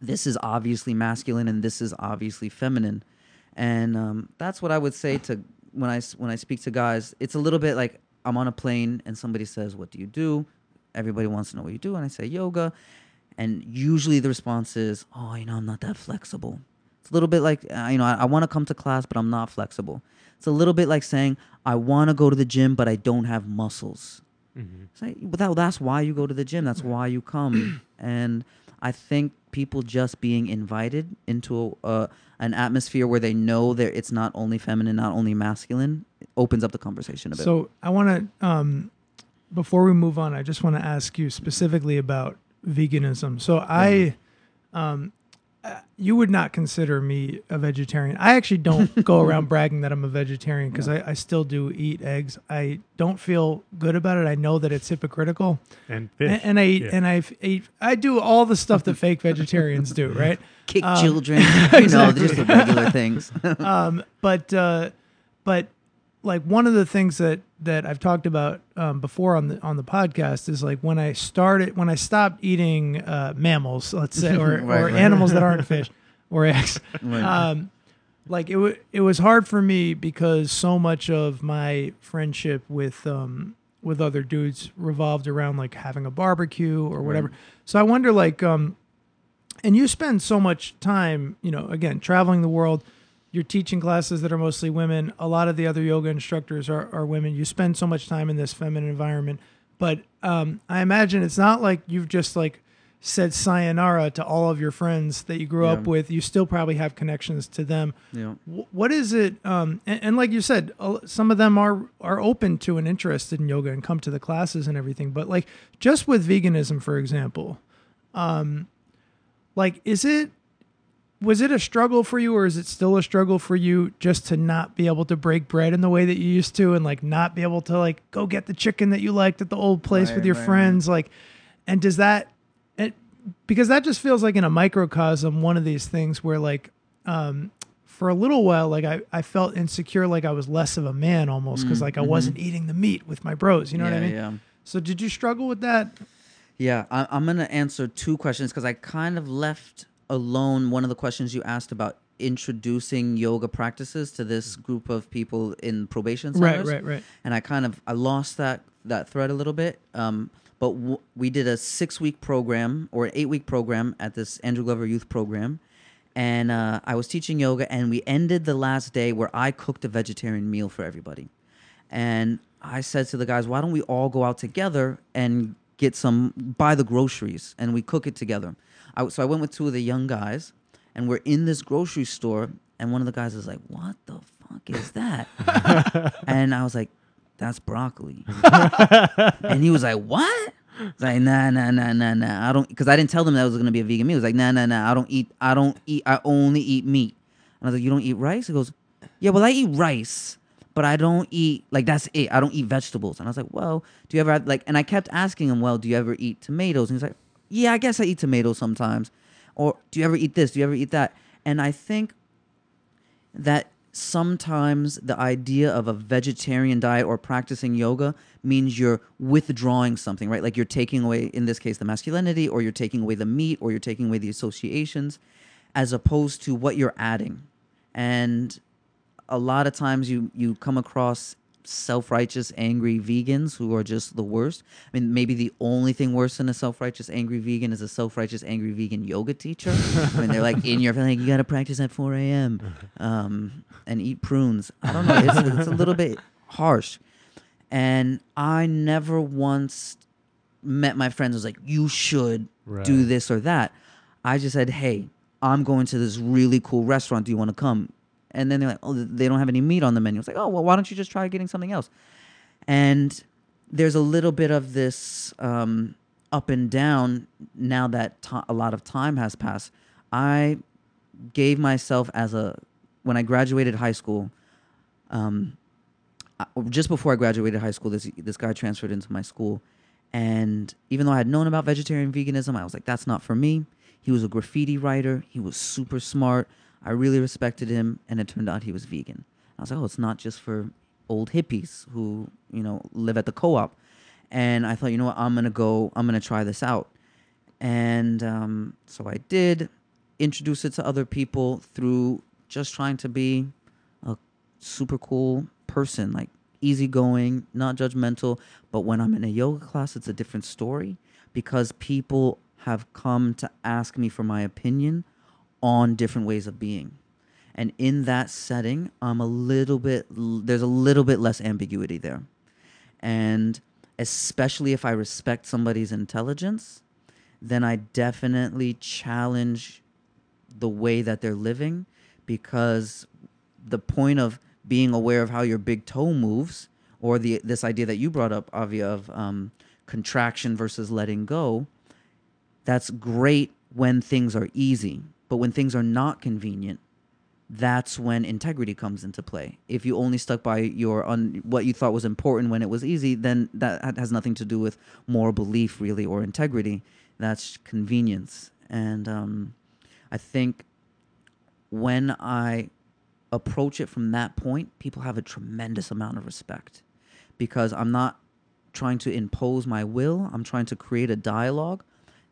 this is obviously masculine and this is obviously feminine. And um, that's what i would say to when i when i speak to guys it's a little bit like i'm on a plane and somebody says what do you do? Everybody wants to know what you do and i say yoga. And usually the response is oh you know i'm not that flexible. It's a little bit like uh, you know i, I want to come to class but i'm not flexible. It's a little bit like saying i want to go to the gym but i don't have muscles. Mhm. it's like, but that, that's why you go to the gym. That's why you come. and I think people just being invited into a, an atmosphere where they know that it's not only feminine, not only masculine, opens up the conversation a bit. So I want to, um, before we move on, I just want to ask you specifically about veganism. So I, um, uh, you would not consider me a vegetarian. I actually don't go around bragging that I'm a vegetarian because I, I still do eat eggs. I don't feel good about it. I know that it's hypocritical, And fish. and, and I eat Yeah. and I eat. I do all the stuff that fake vegetarians do, right? Kick um, children, you know, exactly. just the regular things. um, but uh, but like one of the things that that I've talked about um, before on the on the podcast is like when I started when I stopped eating uh, mammals, let's say, or, Right, or right. animals that aren't fish or eggs. Right. Um, like it, w- it was hard for me because so much of my friendship with um, with other dudes revolved around like having a barbecue or whatever. So I wonder, like, um, and you spend so much time, you know, again, traveling the world. You're teaching classes that are mostly women. A lot of the other yoga instructors are, are women. You spend so much time in this feminine environment. But um, I imagine it's not like you've just like said sayonara to all of your friends that you grew up with. You still probably have connections to them. yeah. Wh- What is it? Um, and, and like you said, uh, some of them are are open to and interested in yoga and come to the classes and everything. But like just with veganism, for example, um, like is it was it a struggle for you, or is it still a struggle for you just to not be able to break bread in the way that you used to, and like not be able to like go get the chicken that you liked at the old place Right, with your right, right. friends, like, and does that? It, because that just feels like in a microcosm one of these things where like um for a little while like i, I felt insecure like i was less of a man almost because Mm, like i mhm. wasn't eating the meat with my bros you know yeah, what i mean Yeah. so did you struggle with that Yeah, I, I'm going to answer two questions because I kind of left alone one of the questions you asked about introducing yoga practices to this group of people in probation right centers. right right And I kind of I lost that that thread a little bit. Um, But w- we did a six week program or an eight week program at this Andrew Glover Youth Program. And uh, I was teaching yoga, and we ended the last day where I cooked a vegetarian meal for everybody. And I said to the guys, why don't we all go out together and get some, buy the groceries, and we cook it together. I, so I went with two of the young guys, and we're in this grocery store, and one of the guys is like, what the fuck is that? and I was like, that's broccoli. and he was like, what? I was like, nah, nah, nah, nah, nah. I don't, because I didn't tell them that was gonna be a vegan meal. He was like, nah, nah, nah. I don't eat. I don't eat. I only eat meat. And I was like, you don't eat rice? He goes, yeah. Well, I eat rice, but I don't eat like that's it. I don't eat vegetables. And I was like, well, do you ever have, like? And I kept asking him, well, do you ever eat tomatoes? And he's like, yeah, I guess I eat tomatoes sometimes. Or do you ever eat this? Do you ever eat that? And I think that sometimes the idea of a vegetarian diet or practicing yoga means you're withdrawing something, right? Like you're taking away, in this case, the masculinity, or you're taking away the meat, or you're taking away the associations, as opposed to what you're adding. And a lot of times you you come across self-righteous angry vegans who are just the worst. I mean maybe the only thing worse than a self-righteous angry vegan is a self-righteous angry vegan yoga teacher. I mean they're like in your like you got to practice at 4 a.m um, and eat prunes. I don't know. It's, it's a little bit harsh. And i never once met my friends was like you should Right. do this or that. I just said hey i'm going to this really cool restaurant. Do you want to come and then they're like, oh, they don't have any meat on the menu. It's like, oh, well, why don't you just try getting something else? And there's a little bit of this um, up and down now that a lot of time has passed. I gave myself as a when I graduated high school. Um, just before I graduated high school, this this guy transferred into my school, and even though I had known about vegetarian veganism, I was like, that's not for me. He was a graffiti writer. He was super smart. I really respected him, and it turned out he was vegan. I was like, oh, it's not just for old hippies who you know live at the co-op. And I thought, you know what, I'm gonna go. I'm gonna try this out. And um, so I did introduce it to other people through just trying to be a super cool person, like easygoing, not judgmental. But when I'm in a yoga class, it's a different story because people have come to ask me for my opinion on different ways of being. And in that setting, I'm a little bit, there's a little bit less ambiguity there. And especially if I respect somebody's intelligence, then I definitely challenge the way that they're living because the point of being aware of how your big toe moves or the this idea that you brought up Avia of um, contraction versus letting go that's great when things are easy but when things are not convenient that's when integrity comes into play. If you only stuck by your un, what you thought was important when it was easy then that has nothing to do with moral belief really or integrity. That's convenience. And um, i think when i approach it from that point people have a tremendous amount of respect. Because i'm not trying to impose my will. I'm trying to create a dialogue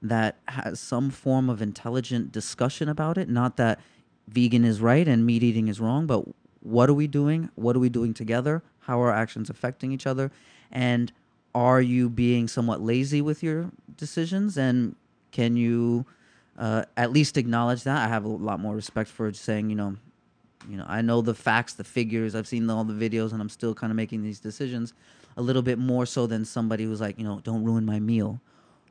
that has some form of intelligent discussion about it. Not that vegan is right and meat eating is wrong but what are we doing? What are we doing together? How are our actions affecting each other? And are you being somewhat lazy with your decisions? And can you uh, at least acknowledge that? I have a lot more respect for saying you know you know i know the facts the figures. I've seen all the videos and i'm still kind of making these decisions a little bit more so than somebody who's like you know don't ruin my meal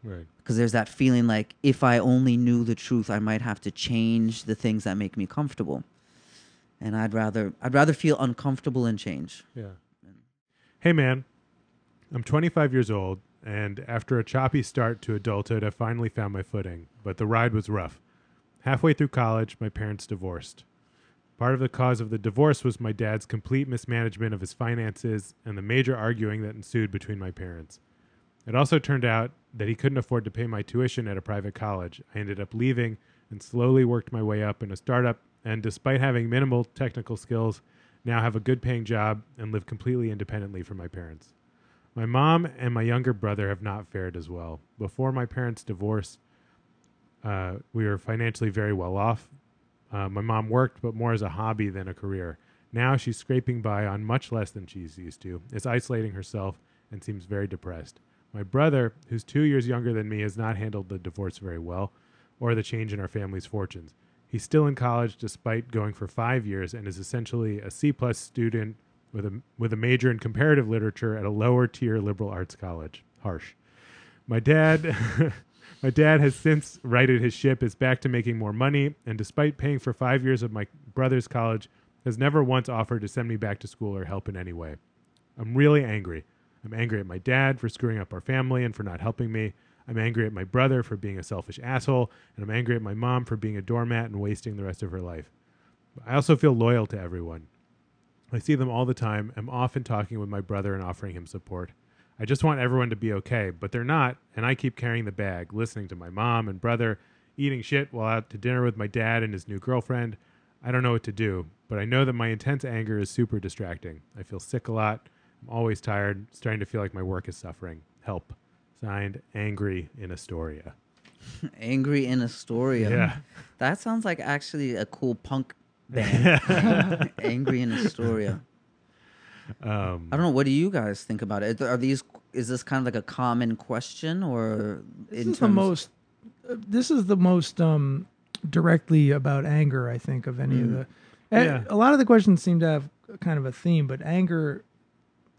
Right. because there's that feeling like if I only knew the truth, I might have to change the things that make me comfortable, and I'd rather I'd rather feel uncomfortable and change. Yeah. Hey, man. I'm 25 years old, and after a choppy start to adulthood, I finally found my footing, but the ride was rough. Halfway through college, my parents divorced. Part of the cause of the divorce was my dad's complete mismanagement of his finances and the major arguing that ensued between my parents. It also turned out that he couldn't afford to pay my tuition at a private college. I ended up leaving and slowly worked my way up in a startup, and despite having minimal technical skills, now have a good paying job and live completely independently from my parents. My mom and my younger brother have not fared as well. Before my parents' divorce, uh, we were financially very well off. Uh, my mom worked, but more as a hobby than a career. Now she's scraping by on much less than she's used to, is isolating herself, and seems very depressed. My brother, who's two years younger than me, has not handled the divorce very well or the change in our family's fortunes. He's still in college despite going for five years and is essentially a C plus student with a with a major in comparative literature at a lower tier liberal arts college. Harsh. My dad my dad has since righted his ship, is back to making more money, and despite paying for five years of my brother's college, has never once offered to send me back to school or help in any way. I'm really angry. I'm angry at my dad for screwing up our family and for not helping me. I'm angry at my brother for being a selfish asshole, and I'm angry at my mom for being a doormat and wasting the rest of her life. I also feel loyal to everyone. I see them all the time. I'm often talking with my brother and offering him support. I just want everyone to be okay, but they're not, and I keep carrying the bag, listening to my mom and brother, eating shit while out to dinner with my dad and his new girlfriend. I don't know what to do, but I know that my intense anger is super distracting. I feel sick a lot. I'm always tired, starting to feel like my work is suffering. Help. Signed, Angry in Astoria. Angry in Astoria. Yeah. That sounds like actually a cool punk band. Angry in Astoria. Um, I don't know. What do you guys think about it? Are these? Is this kind of like a common question, or This in is the most. uh, This is the most um, directly about anger, I think, of any of Mm. the. Yeah. A lot of the questions seem to have kind of a theme, but anger,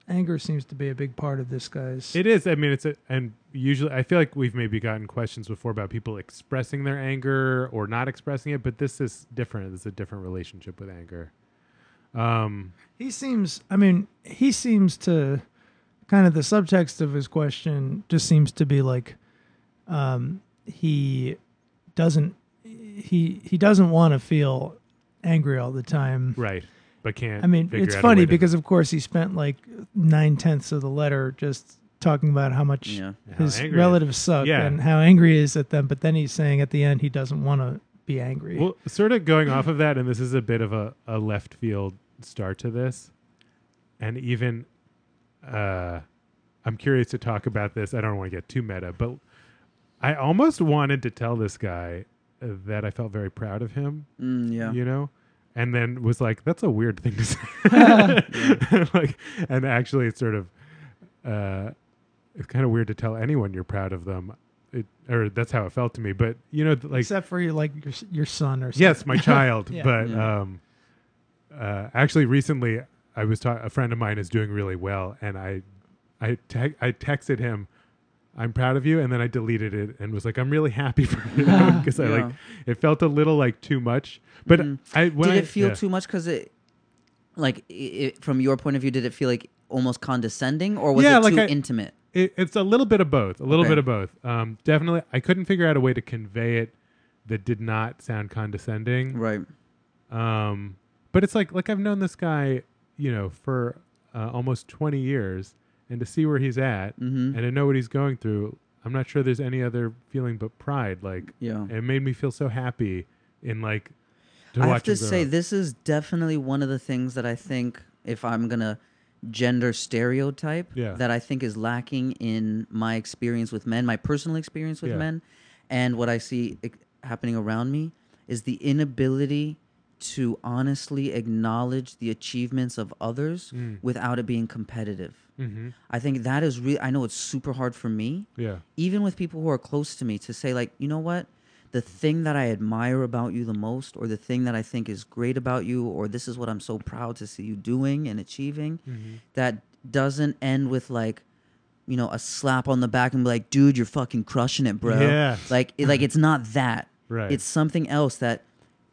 anger seems to be a big part of this guy's. It is. I mean, it's a, and usually I feel like we've maybe gotten questions before about people expressing their anger or not expressing it, but this is different. Is a different relationship with anger. Um, He seems. I mean, he seems to. Kind of the subtext of his question just seems to be like, um, he doesn't. He he doesn't want to feel angry all the time. right, but can't. I mean, it's out funny way to- because, of course, he spent like nine tenths of the letter just talking about how much Yeah. his angry- relatives suck Yeah. and how angry he is at them. But then he's saying at the end he doesn't want to be angry. Well, sort of going off of that, and this is a bit of a, a left field start to this, and even uh, I'm curious to talk about this. I don't want to get too meta, but I almost wanted to tell this guy uh, that I felt very proud of him. Mm, yeah. you know and then was like that's a weird thing to say like and actually it's sort of uh it's kind of weird to tell anyone you're proud of them it, or that's how it felt to me but you know like Except for your like your, your son or something. yes my child Yeah. but Yeah. um uh actually recently i was ta- a friend of mine is doing really well and i i te- i texted him i'm proud of you and then i deleted it and was like i'm really happy for you because i like it felt a little like too much but Mhm. i when did I, it feel yeah. too much? Because it, like, i from your point of view, did it feel like almost condescending, or was Yeah, it like too I- intimate? It, it's a little bit of both. A little Okay. bit of both. Um, definitely, I couldn't figure out a way to convey it that did not sound condescending. Right. Um, but it's like like I've known this guy, you know, for uh, almost twenty years, and to see where he's at Mm-hmm. and to know what he's going through, I'm not sure there's any other feeling but pride. Like yeah. it made me feel so happy in like. To I have to say, this is definitely one of the things that I think, if I'm gonna gender stereotype, Yeah. that I think is lacking in my experience with men, my personal experience with Yeah. men, and what I see happening around me is the inability to honestly acknowledge the achievements of others Mm. without it being competitive. hmm I think that is really. I know it's super hard for me, Yeah. even with people who are close to me to say like you know what the thing that i admire about you the most or the thing that i think is great about you or this is what i'm so proud to see you doing and achieving hmm that doesn't end with like you know a slap on the back and be like dude you're fucking crushing it bro Yeah. like it, like it's not that Right. it's something else that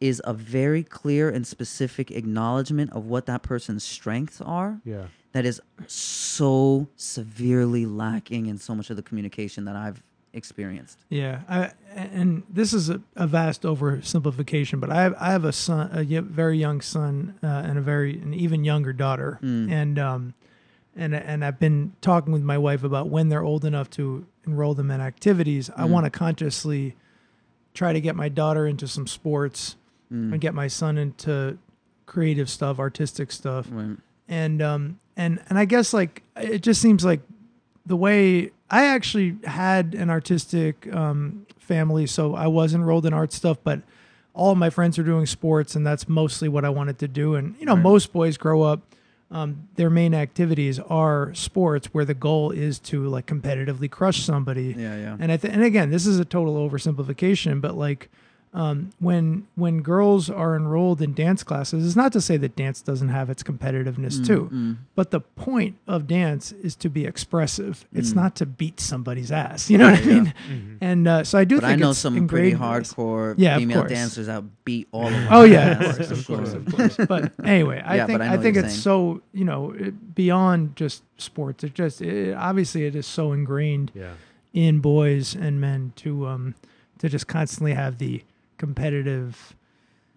is a very clear and specific acknowledgement of what that person's strengths are yeah. that is so severely lacking in so much of the communication that I've experienced. Yeah, I, and this is a, a vast oversimplification, but I have, I have a son, a very young son, uh, and a very an even younger daughter, Mm. and um, and and I've been talking with my wife about when they're old enough to enroll them in activities. I Mm. want to consciously try to get my daughter into some sports Mm. and get my son into creative stuff, artistic stuff Right. and um and and I guess like it just seems like the way I actually had an artistic um family, so I was enrolled in art stuff, but all of my friends are doing sports, and that's mostly what I wanted to do. And you know, Right. most boys grow up um, their main activities are sports where the goal is to like competitively crush somebody. Yeah, yeah. And I th- and again, this is a total oversimplification, but like um, when when girls are enrolled in dance classes, it's not to say that dance doesn't have its competitiveness too, Mm, but the point of dance is to be expressive. It's Mm. not to beat somebody's ass. You know what I Yeah, mean? Mhm. And uh, so I do But I know it's some pretty ingrained in us. hardcore Yeah, female dancers that beat all of them. Oh yeah, of course, of course, of course. But anyway, I Yeah, think I I, think it's saying. so you know it, beyond just sports. It just it, obviously it is so ingrained Yeah. in boys and men to um to just constantly have the competitive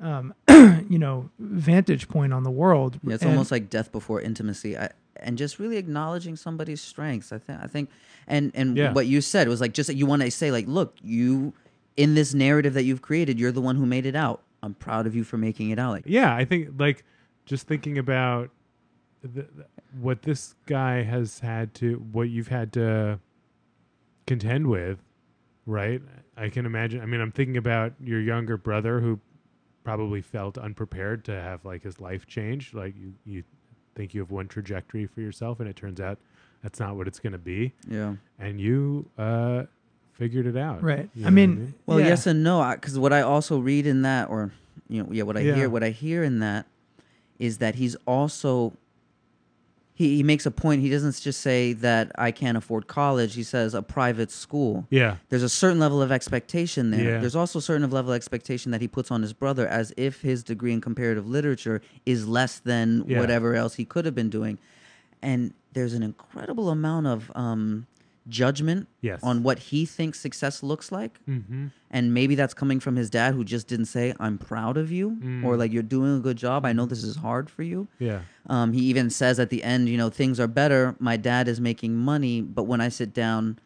um you know vantage point on the world. Yeah, it's And- almost like death before intimacy, I, and just really acknowledging somebody's strengths. I think, I think, and and Yeah. what you said was like just you want to say like, look, you in this narrative that you've created, you're the one who made it out. I'm proud of you for making it out. Like, Yeah, I think like just thinking about the, the- what this guy has had to, what you've had to contend with, right? I can imagine. I mean, I'm thinking about your younger brother who probably felt unprepared to have like his life change. Like you, you think you have one trajectory for yourself, and it turns out that's not what it's going to be. yeah. And you uh, figured it out, right. You I know what mean, Well, yeah. yes and no, because what I also read in that, or you know, yeah, what I Yeah. hear, what I hear in that, is that he's also he he makes a point. He doesn't just say that I can't afford college. He says a private school. Yeah, There's a certain level of expectation there. Yeah. There's also a certain level of expectation that he puts on his brother, as if his degree in comparative literature is less than Yeah. whatever else he could have been doing. And there's an incredible amount of um, judgment yes. on what he thinks success looks like hmm and maybe that's coming from his dad who just didn't say i'm proud of you Mm. or like you're doing a good job i know this is hard for you Yeah. um, he even says at the end you know things are better my dad is making money but when i sit down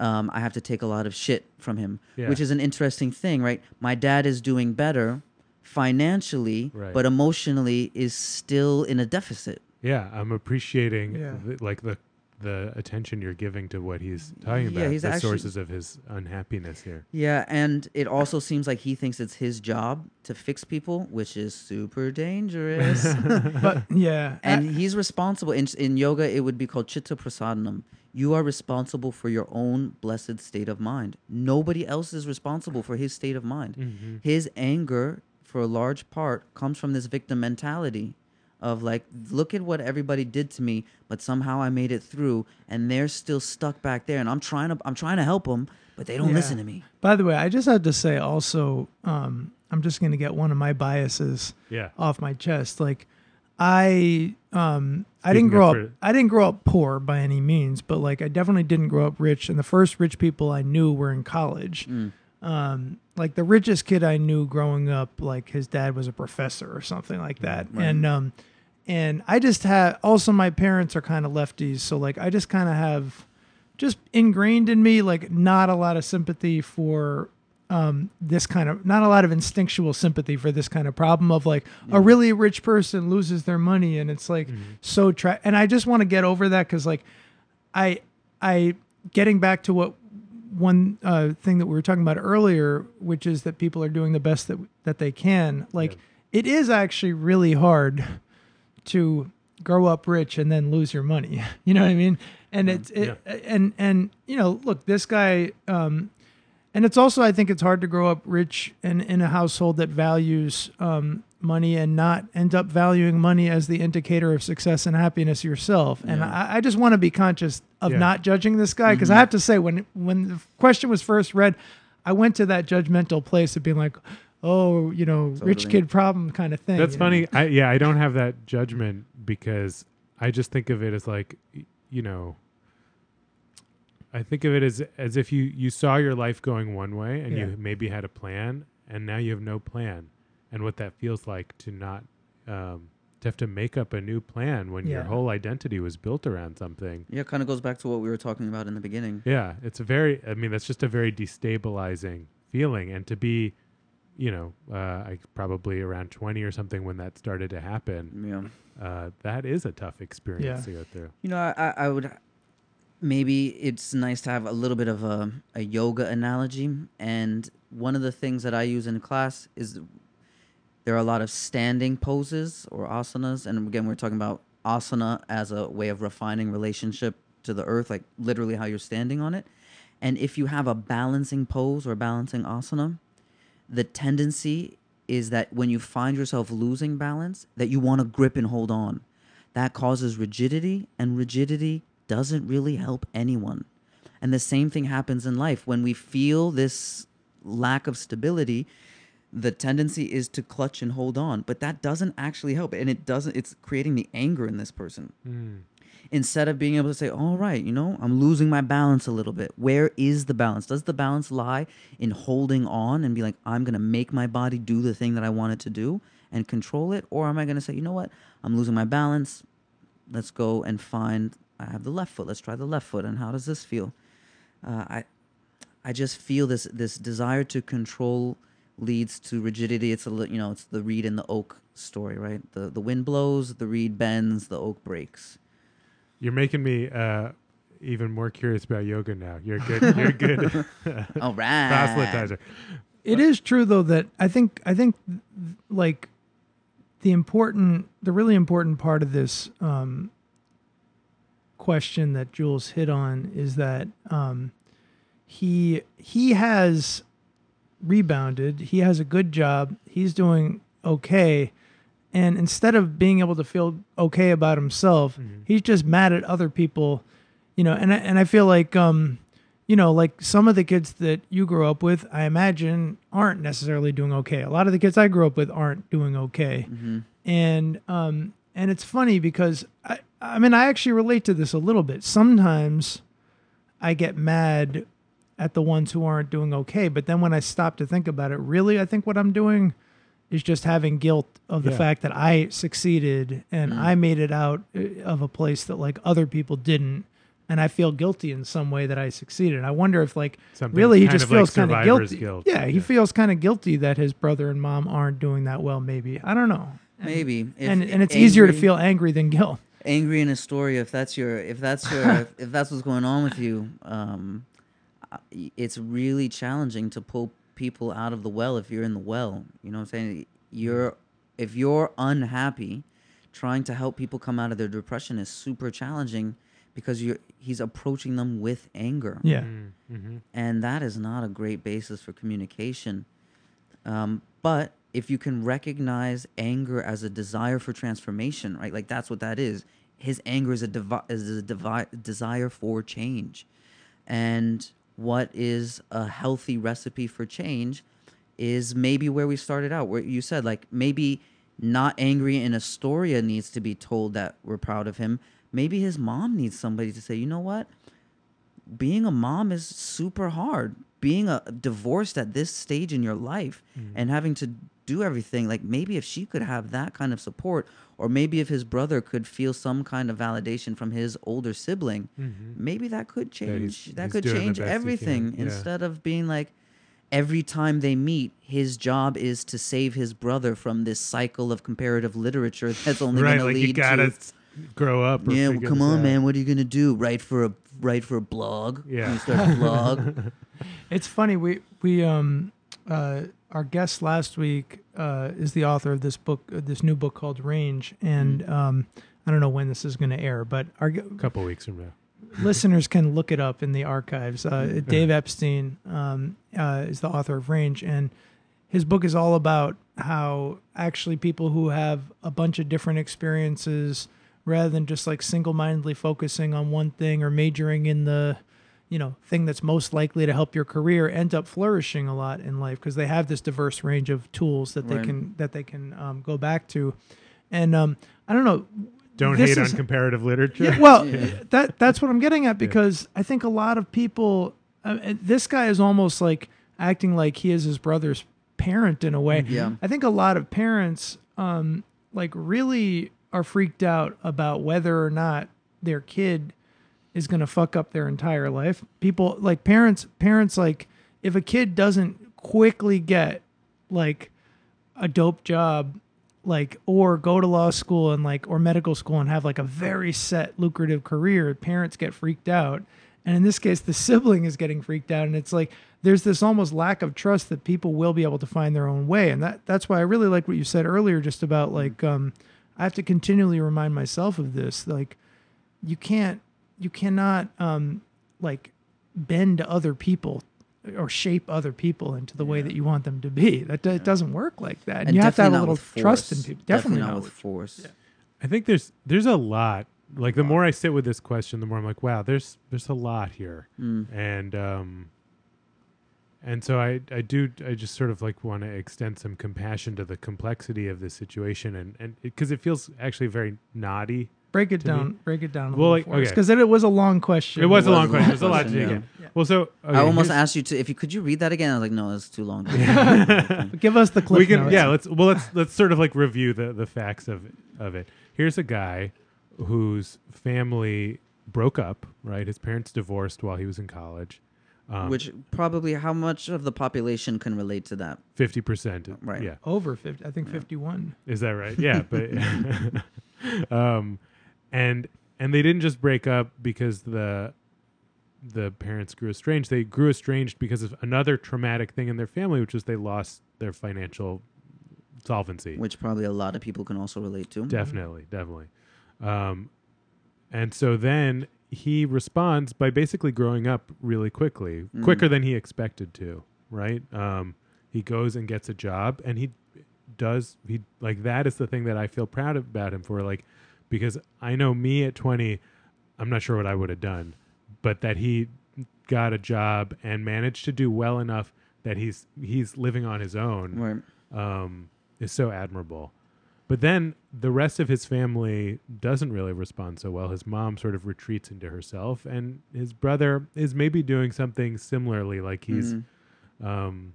um, i have to take a lot of shit from him Yeah. which is an interesting thing right my dad is doing better financially Right. but emotionally is still in a deficit Yeah, I'm appreciating Yeah. the, like the the attention you're giving to what he's talking Yeah, about. he's the actually- sources of his unhappiness here. Yeah, and it also seems like he thinks it's his job to fix people, which is super dangerous. but yeah, and he's responsible in in yoga. It would be called chitta prasadanam. You are responsible for your own blessed state of mind. Nobody else is responsible for his state of mind. Mm-hmm. His anger, for a large part, comes from this victim mentality of like, look at what everybody did to me, but somehow I made it through, and they're still stuck back there, and I'm trying to I'm trying to help them, but they don't Yeah. listen to me. By the way, I just have to say also, um, I'm just going to get one of my biases Yeah. off my chest. Like, I um, I didn't grow up. fr- I didn't grow up poor by any means, but like I definitely didn't grow up rich. And the first rich people I knew were in college. Mm. Um, like the richest kid I knew growing up, like his dad was a professor or something like that. Right. And um, and I just have also my parents are kind of lefties, so like I just kind of have just ingrained in me like not a lot of sympathy for um this kind of not a lot of instinctual sympathy for this kind of problem of like a really rich person loses their money and it's like Mm-hmm. so tra- and I just want to get over that cuz like I I getting back to what one uh, thing that we were talking about earlier, which is that people are doing the best that that they can. Like it is actually really hard to grow up rich and then lose your money. You know what I mean? And it's it, and and you know, look, this guy. Um, and it's also, I think, it's hard to grow up rich and in a household that values um, money and not end up valuing money as the indicator of success and happiness yourself. And Yeah. I, I just want to be conscious of Yeah. not judging this guy because I have to say, when when the question was first read, I went to that judgmental place of being like, oh, you know, rich kid problem kind of thing. That's you know? funny. I yeah, I don't have that judgment because I just think of it as like you know I think of it as as if you you saw your life going one way and Yeah. you maybe had a plan and now you have no plan and what that feels like to not um to have to make up a new plan when your whole identity was built around something. Yeah, kind of goes back to what we were talking about in the beginning. Yeah, it's a very. I mean, that's just a very destabilizing feeling, and to be, you know, uh, I probably around twenty or something when that started to happen. Yeah. Uh, that is a tough experience Yeah. to go through. You know, I, I I would maybe it's nice to have a little bit of a, a yoga analogy. And one of the things that I use in class is there are a lot of standing poses or asanas. And again, we're talking about asana as a way of refining relationship to the earth, like literally how you're standing on it. And if you have a balancing pose or balancing asana, the tendency is that when you find yourself losing balance, that you want to grip and hold on. That causes rigidity, and rigidity doesn't really help anyone. And the same thing happens in life. When we feel this lack of stability, the tendency is to clutch and hold on, but that doesn't actually help. And it doesn't, it's creating the anger in this person. Mm. Instead of being able to say, all right, you know, I'm losing my balance a little bit. Where is the balance? Does the balance lie in holding on and be like, I'm going to make my body do the thing that I want it to do and control it? Or am I going to say, you know what? I'm losing my balance. Let's go and find, I have the left foot. Let's try the left foot. And how does this feel? Uh, I, I just feel this this desire to control leads to rigidity. It's a you know it's the reed and the oak story, right? The the wind blows, the reed bends, the oak breaks. You're making me uh, even more curious about yoga now. You're good. You're good. All right. Proselytizer. It is true though that I think I think like the important the really important part of this um, question that Jules hit on is that um, he he has rebounded. He has a good job. He's doing okay. And instead of being able to feel okay about himself, he's just mad at other people, you know. And I, and I feel like um, you know, like some of the kids that you grew up with, I imagine aren't necessarily doing okay. A lot of the kids I grew up with aren't doing okay. And um and it's funny because I I mean I actually relate to this a little bit. Sometimes I get mad at the ones who aren't doing okay, but then when I stop to think about it, really I think what I'm doing is just having guilt of the Yeah. fact that I succeeded and I made it out uh, of a place that like other people didn't and I feel guilty in some way that I succeeded. I wonder if like Something really he just of like feels kind of guilty. guilt. Yeah, he Yeah. feels kind of guilty that his brother and mom aren't doing that well maybe. I don't know. And- Maybe. If and and it's easier to feel angry than guilt. angry in Astoria. If that's your, if that's your, if, if that's what's going on with you, um, it's really challenging to pull people out of the well if you're in the well. You know what I'm saying? You're, if you're unhappy, trying to help people come out of their depression is super challenging because you're he's approaching them with anger Yeah. Mm-hmm. and that is not a great basis for communication. Um, but if you can recognize anger as a desire for transformation, right? Like that's what that is. His anger is a devi- is a devi- desire for change, and what is a healthy recipe for change is maybe where we started out, where you said like maybe not angry in Astoria needs to be told that we're proud of him. Maybe his mom needs somebody to say, you know what? being a mom is super hard. Being a divorced at this stage in your life mm-hmm. and having to do everything, like maybe if she could have that kind of support, or maybe if his brother could feel some kind of validation from his older sibling, maybe that could change. he's- that he's could change best he can, everything yeah. instead of being like every time they meet, his job is to save his brother from this cycle of comparative literature that's only Right, going like to lead to grow up. or yeah, well, come on, out. man. What are you gonna do? Write for a write for a blog? Yeah. You start a blog. It's funny. We we um uh our guest last week uh is the author of this book, uh, this new book called Range, and um I don't know when this is going to air, but our A couple weeks from now. listeners can look it up in the archives. Uh, Dave Epstein um, uh, is the author of Range, and his book is all about how actually people who have a bunch of different experiences, rather than just like single-mindedly focusing on one thing or majoring in the you know thing that's most likely to help your career end up flourishing a lot in life because they have this diverse range of tools that they Right. can that they can um, go back to and um, i don't know Don't This hate on comparative literature. yeah, well, Yeah. that that's what I'm getting at because I think a lot of people. Uh, this guy is almost like acting like he is his brother's parent in a way. Yeah. I think a lot of parents, um, like really are freaked out about whether or not their kid is going to fuck up their entire life. People like parents. Parents like if a kid doesn't quickly get like a dope job like or go to law school and like or medical school and have like a very set lucrative career parents get freaked out and in this case the sibling is getting freaked out and it's like there's this almost lack of trust that people will be able to find their own way and that that's why i really like what you said earlier just about like um I have to continually remind myself of this. Like, you can't, you cannot, um, like, bend other people or shape other people into the way that you want them to be. That it doesn't work like that. And, And you have to have a definitely not little trust in people. Definitely, not with with force. Yeah. I think there's there's a lot. Like the more I sit with this question, the more I'm like, wow, there's there's a lot here, Mm. and um, and so I I do I just sort of like want to extend some compassion to the complexity of this situation, and and because it, feels actually very naughty. Break it to me- down. Break it down a Well, little like, okay. because it, it was a long question. It was a was long a question. long There's a lot to question, dig yeah. in. Yeah. Well, so okay, I almost asked you to if you could you read that again. I was like, no, it's too long. Give us the clip we can notes. yeah let's well let's let's sort of like review the the facts of of it here's a guy whose family broke up right his parents divorced while he was in college um, Which probably how much of the population can relate to that? 50% Right. yeah over 50 i think Yeah. 51 is that right yeah but um and and they didn't just break up because the the parents grew estranged they grew estranged because of another traumatic thing in their family which is they lost their financial solvency Which probably a lot of people can also relate to. Definitely, definitely. Um, and so then he responds by basically growing up really quickly, Mm. quicker than he expected to. Right? Um, he goes and gets a job, and he does. He like that is the thing that I feel proud about him for. Like because I know me at twenty, I'm not sure what I would have done, but that he got a job and managed to do well enough that he's he's living on his own Right. um, is so admirable. But then the rest of his family doesn't really respond so well. His mom sort of retreats into herself, and his brother is maybe doing something similarly, like he's Mm. um,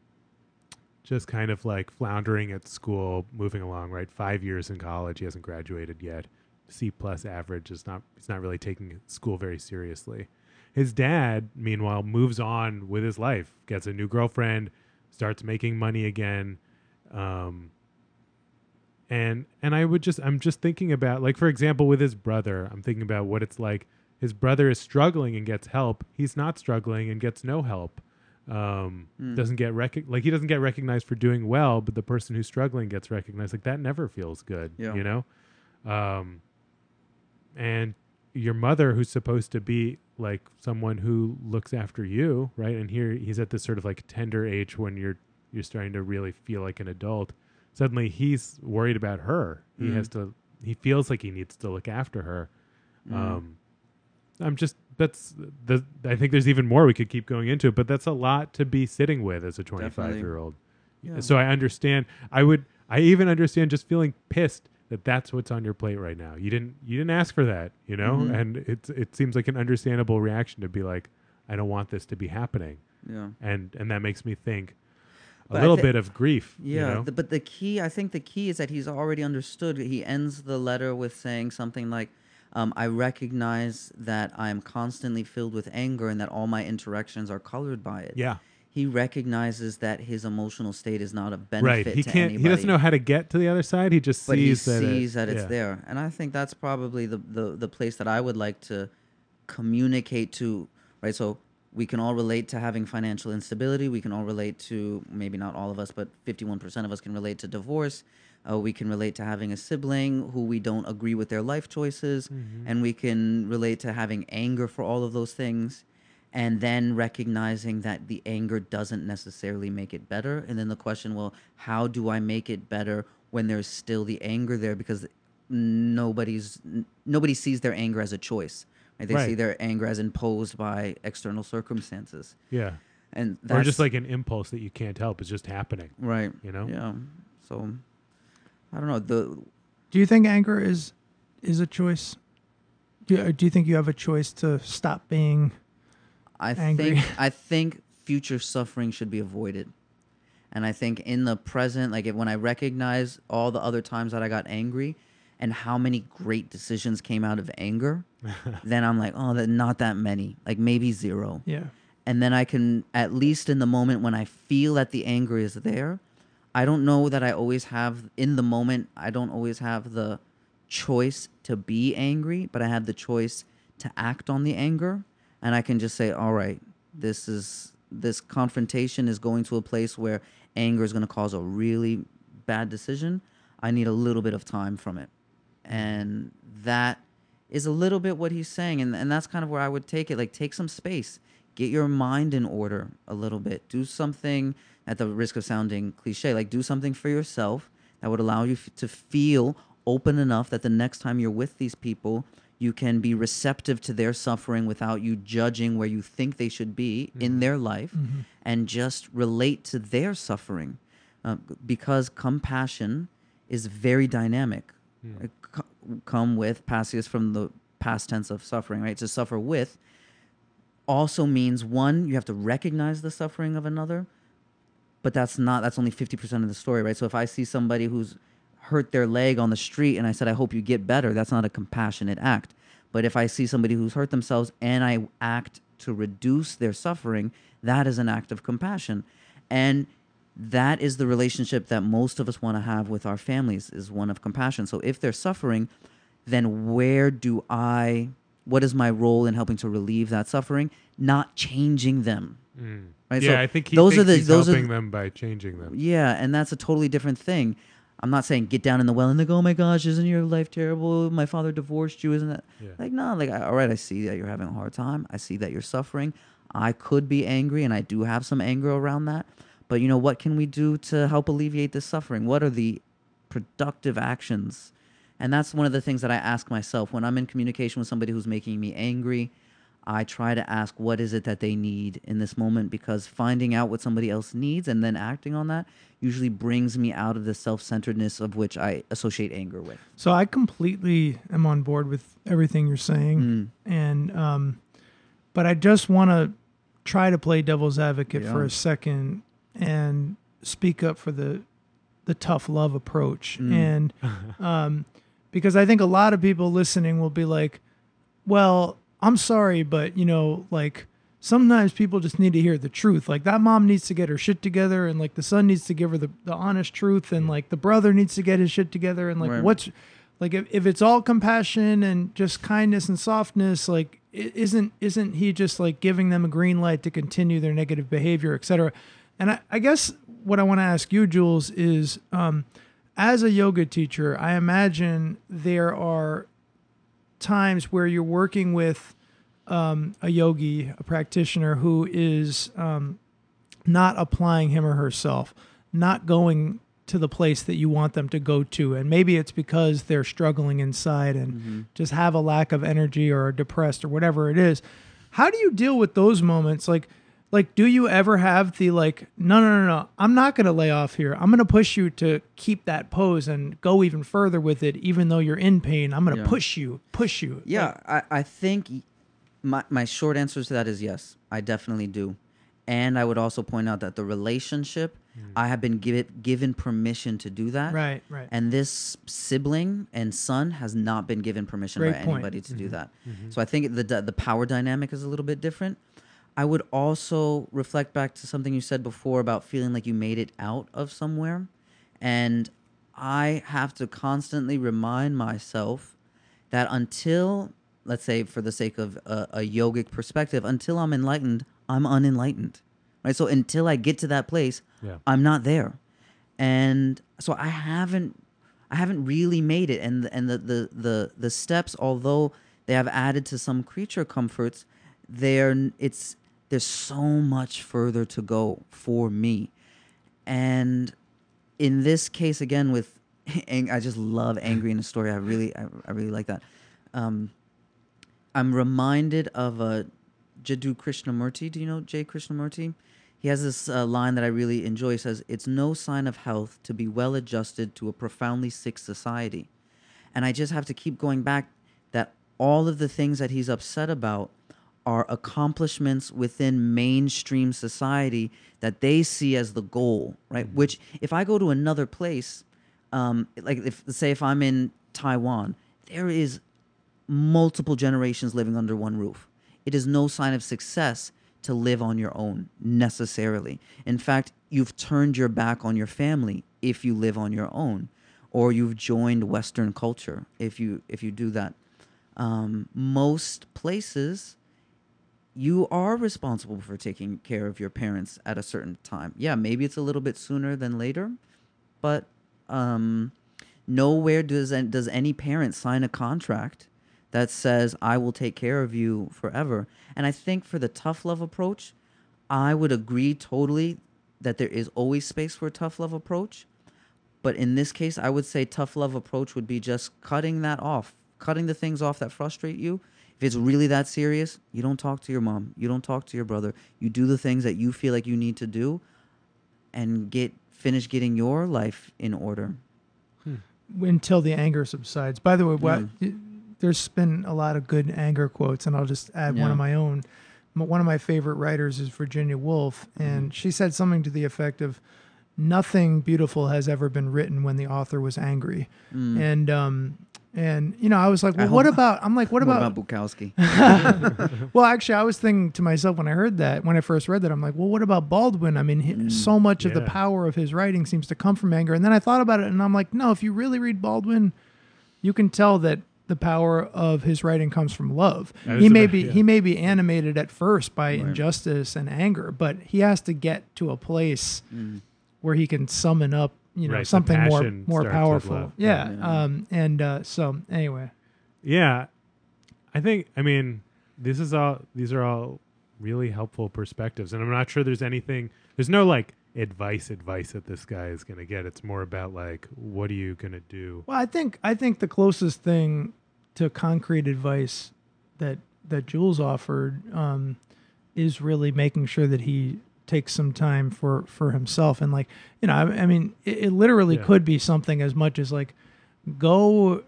just kind of like floundering at school, moving along. Right, five years in college, he hasn't graduated yet. C plus average is not. He's not really taking school very seriously. His dad, meanwhile, moves on with his life, gets a new girlfriend, starts making money again. Um, and and I would just I'm just thinking about like for example with his brother, I'm thinking about what it's like. His brother is struggling and gets help. He's not struggling and gets no help. Um, Mm. doesn't get rec- like he doesn't get recognized for doing well, but the person who's struggling gets recognized. Like that never feels good, Yeah. you know. Um, and your mother, who's supposed to be like someone who looks after you, right? And here he's at this sort of like tender age when you're you're starting to really feel like an adult. Suddenly he's worried about her. He Mm. has to. He feels like he needs to look after her. Mm. Um, I'm just that's the. I think there's even more we could keep going into, but that's a lot to be sitting with as a 25 Definitely. year old. Yeah. So I understand. I would. I even understand just feeling pissed that that's what's on your plate right now. You didn't. You didn't ask for that. You know, Mhm. and it's. It seems like an understandable reaction to be like, I don't want this to be happening, yeah. and and that makes me think a But little thi- bit of grief. Yeah, You know? the, but the key, I think the key is that he's already understood. He ends the letter with saying something like, um, I recognize that I am constantly filled with anger and that all my interactions are colored by it. yeah. He recognizes that his emotional state is not a benefit Right. He to can't. anybody. He doesn't know how to get to the other side. He just but he sees that. it- sees that it's yeah. there. And I think that's probably the, the, the place that I would like to communicate to, right? So we can all relate to having financial instability. We can all relate to, maybe not all of us, but 51% of us can relate to divorce. Uh, we can relate to having a sibling who we don't agree with their life choices. And we can relate to having anger for all of those things. And then recognizing that the anger doesn't necessarily make it better. And then the question, well, how do I make it better when there's still the anger there? Because nobody's n- nobody sees their anger as a choice. Right? They see their anger as imposed by external circumstances, Yeah. and that's Or just like an impulse that you can't help. It's just happening. right. You know. Yeah. So I don't know. The Do you think anger is is a choice? Do you, do you think you have a choice to stop being? I Angry. think I think future suffering should be avoided. And I think in the present, like if, when I recognize all the other times that I got angry and how many great decisions came out of anger, then I'm like, oh, that not that many, like maybe zero. Yeah. And then I can, at least in the moment when I feel that the anger is there, I don't know that I always have, in the moment, I don't always have the choice to be angry, but I have the choice to act on the anger. And I can just say, all right, this is, this confrontation is going to a place where anger is going to cause a really bad decision. I need a little bit of time from it. and that is a little bit what he's saying and, and that's kind of where i would take it like take some space get your mind in order a little bit do something at the risk of sounding cliche like do something for yourself that would allow you f- to feel open enough that the next time you're with these people you can be receptive to their suffering without you judging where you think they should be in mm-hmm. their life mm-hmm. and just relate to their suffering. Uh, because compassion is very dynamic. Mm. It co- come with passius from the past tense of suffering right? To suffer with also means one you have to recognize the suffering of another but that's not that's only 50% of the story right? So if i see somebody who's hurt their leg on the street and i said i hope you get better. That's not a compassionate act. But if i see somebody who's hurt themselves and i act to reduce their suffering that is an act of compassion. And that is the relationship that most of us want to have with our families is one of compassion. So if they're suffering then where do i what is my role in helping to relieve that suffering? Not changing them. Mm. Right, Yeah, so I think he those are the- he's those are helping the- them by changing them. yeah, and that's a totally different thing. I'm not saying get down in the well and like, oh my gosh, isn't your life terrible? My father divorced you, isn't that? Yeah. Like, no, like, all right, I see that you're having a hard time. I see that you're suffering. I could be angry, and I do have some anger around that. But you know, what can we do to help alleviate this suffering? What are the productive actions? And that's one of the things that I ask myself when I'm in communication with somebody who's making me angry. I try to ask what is it that they need in this moment because finding out what somebody else needs and then acting on that usually brings me out of the self-centeredness of which I associate anger with. So I completely am on board with everything you're saying, Mm. and um, but I just want to try to play devil's advocate for a second and speak up for the the tough love approach, Mm. and um, because I think a lot of people listening will be like, "Well, I'm sorry, but you know, like." Sometimes people just need to hear the truth. Like that mom needs to get her shit together, and like the son needs to give her the, the honest truth, and like the brother needs to get his shit together, and like Right. what's like if, if it's all compassion and just kindness and softness like isn't isn't he just like giving them a green light to continue their negative behavior etc and I, I guess what i want to ask you jules is um, as a yoga teacher i imagine there are times where you're working with um, a yogi a practitioner who is um, not applying him or herself, not going to the place that you want them to go to. And maybe it's because they're struggling inside and just have a lack of energy or are depressed or whatever it is. How do you deal with those moments? Like, like, do you ever have the like, no, no, no, no, I'm not going to lay off here. I'm going to push you to keep that pose and go even further with it, even though you're in pain. I'm going to Yeah. push you, push you. Yeah, I, I think my, my short answer to that is yes, I definitely do. And I would also point out that the relationship, hmm. I have been given given permission to do that. Right, right. And this sibling and son has not been given permission Great by point. anybody to do mm-hmm. that. Mm-hmm. So I think the the the power dynamic is a little bit different. I would also reflect back to something you said before about feeling like you made it out of somewhere. And I have to constantly remind myself that until, let's say, for the sake of a, a yogic perspective, until I'm enlightened, I'm unenlightened. Right? So until I get to that place, Yeah. I'm not there. And so I haven't I haven't really made it and and the the the, the steps although they have added to some creature comforts, they're it's there's so much further to go for me. And in this case again with I just love angry in a story. I really I, I really like that. Um I'm reminded of a Jiddu Krishnamurti. Do you know Jay Krishnamurti? He has this uh, line that I really enjoy. He says, It's no sign of health to be well adjusted to a profoundly sick society. And I just have to keep going back that all of the things that he's upset about are accomplishments within mainstream society that they see as the goal, right? Which, if I go to another place, um, like if say if I'm in Taiwan, there is multiple generations living under one roof. It is no sign of success to live on your own necessarily. In fact, you've turned your back on your family if you live on your own, or you've joined Western culture if you if you do that. Um, most places, you are responsible for taking care of your parents at a certain time. Yeah, maybe it's a little bit sooner than later, but um, nowhere does does any parent sign a contract that says I will take care of you forever. And I think for the tough love approach, I would agree totally that there is always space for a tough love approach. But in this case, I would say tough love approach would be just cutting that off, cutting the things off that frustrate you. If it's really that serious, you don't talk to your mom, you don't talk to your brother. You do the things that you feel like you need to do and get finish getting your life in order. Hmm. until the anger subsides. By the way, what mm. there's been a lot of good anger quotes, and I'll just add one of my own. One of my favorite writers is Virginia Woolf, and mm-hmm. she said something to the effect of, "Nothing beautiful has ever been written when the author was angry." Mm. And um, and you know, I was like, I well, what about? I'm like, what What about? about Bukowski? well, actually, I was thinking to myself when I heard that, when I first read that, I'm like, well, what about Baldwin? I mean, he, mm. so much of the power of his writing seems to come from anger. And then I thought about it, and I'm like, no, if you really read Baldwin, you can tell that the power of his writing comes from love. He may about- be yeah. he may be animated at first by injustice and anger, but he has to get to a place mm. Where he can summon up, you know, Right, something more more powerful. Yeah. Yeah. Um. And uh, so anyway, Yeah, I think. I mean, this is all. These are all really helpful perspectives, and I'm not sure there's anything. There's no like advice, advice that this guy is going to get. It's more about like, what are you going to do? Well, I think I think the closest thing to concrete advice that that Jules offered um, is really making sure that he takes some time for for himself and like you know I, I mean it, it literally Yeah. could be something as much as like go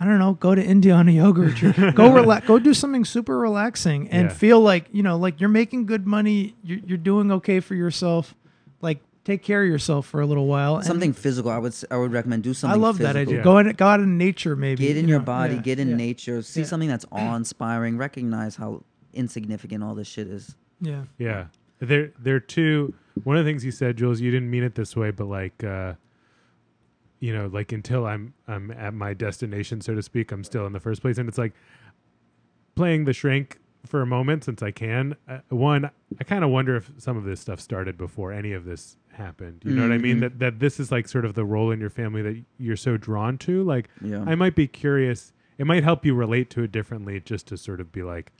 I don't know go to India on a yoga retreat go relax go do something super relaxing and Yeah. feel like you know like you're making good money you're, you're doing okay for yourself like take care of yourself for a little while and- something physical. I would s- I would recommend do something. I something. love that idea. Yeah. Go in, go out in nature, maybe. Get in you your know, body. yeah, Get in yeah, nature. See Yeah. something that's awe-inspiring. Recognize how insignificant all this shit is. Yeah, Yeah, there, there are two. One of the things you said, Jules, you didn't mean it this way, but like, uh, you know, like until I'm I'm at my destination, so to speak, I'm still in the first place, and it's like playing the shrink for a moment since I can. Uh, one, I kind of wonder if some of this stuff started before any of this happened. You know what I mean? Mhm. That that this is like sort of the role in your family that you're so drawn to. Like, Yeah. I might be curious. It might help you relate to it differently, just to sort of be like,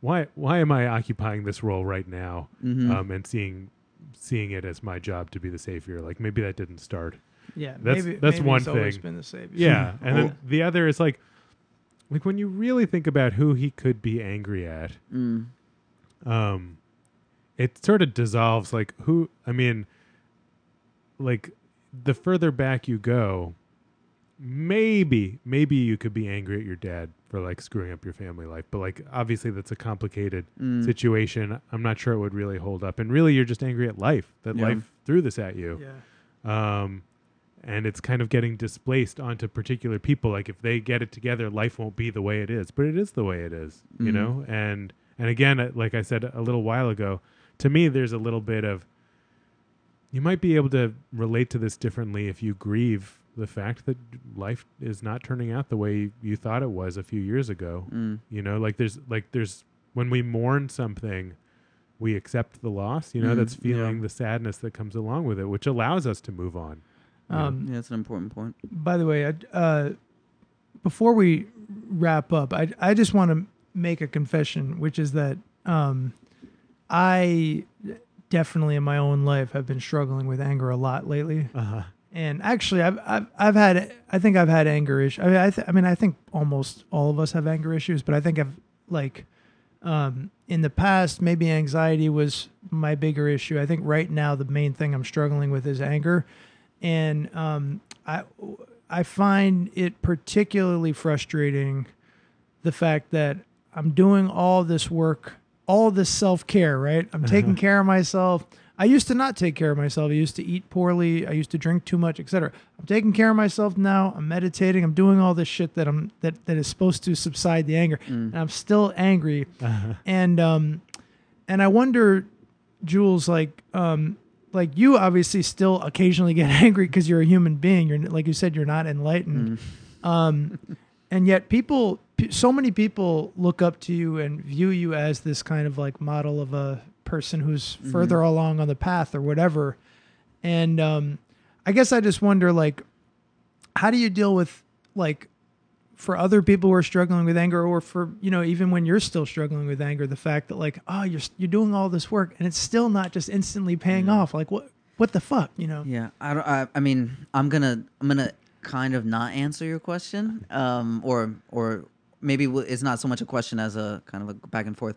why why am I occupying this role right now? Mhm. Um, and seeing seeing it as my job to be the savior. Like maybe that didn't start. yeah. That's- maybe, that's maybe one it's thing. Been the savior. Yeah, and Oh. then the other is like, like when you really think about who he could be angry at, Mm. um, it sort of dissolves. Like who? I mean, like the further back you go, maybe maybe you could be angry at your dad for like screwing up your family life, but like obviously that's a complicated Mm. situation. I'm not sure it would really hold up. And really, you're just angry at life that Yeah. life threw this at you. Yeah. Um, and it's kind of getting displaced onto particular people. Like if they get it together, life won't be the way it is, but it is the way it is, you Mhm. know. And and again, uh, like I said a little while ago, to me, there's a little bit of you might be able to relate to this differently if you grieve the fact that life is not turning out the way you thought it was a few years ago. Mm. You know, like there's like there's when we mourn something, we accept the loss. You know, Mhm, that's feeling yeah. the sadness that comes along with it, which allows us to move on. you know? Um, Yeah, that's an important point. By the way, I, uh, before we wrap up, I I just want to make a confession, which is that um, I definitely in my own life have been struggling with anger a lot lately. uh-huh. And actually, I've I've, I've had I think I've had anger issues. I mean, I, th- I mean, I think almost all of us have anger issues, but I think I've like um, in the past maybe anxiety was my bigger issue. I think right now the main thing I'm struggling with is anger, and um, I I find it particularly frustrating the fact that I'm doing all this work, all this self care. Right, I'm taking care of myself. I used to not take care of myself. I used to eat poorly. I used to drink too much, etc. I'm taking care of myself now. I'm meditating. I'm doing all this shit that I'm that that is supposed to subside the anger, Mm. and I'm still angry. Uh-huh. And um, and I wonder, Jules, like um, like you obviously still occasionally get angry because you're a human being. You're like you said, you're not enlightened. Mm. Um, and yet people, p- so many people look up to you and view you as this kind of like model of a person who's Mm-hmm. further along on the path or whatever. And um, I guess I just wonder, like, how do you deal with like for other people who are struggling with anger or for you know even when you're still struggling with anger the fact that like oh you're you're doing all this work and it's still not just instantly paying off like what what the fuck you know Yeah, I don't. I, I mean, I'm gonna I'm gonna kind of not answer your question, um, or or maybe it's not so much a question as a kind of a back and forth.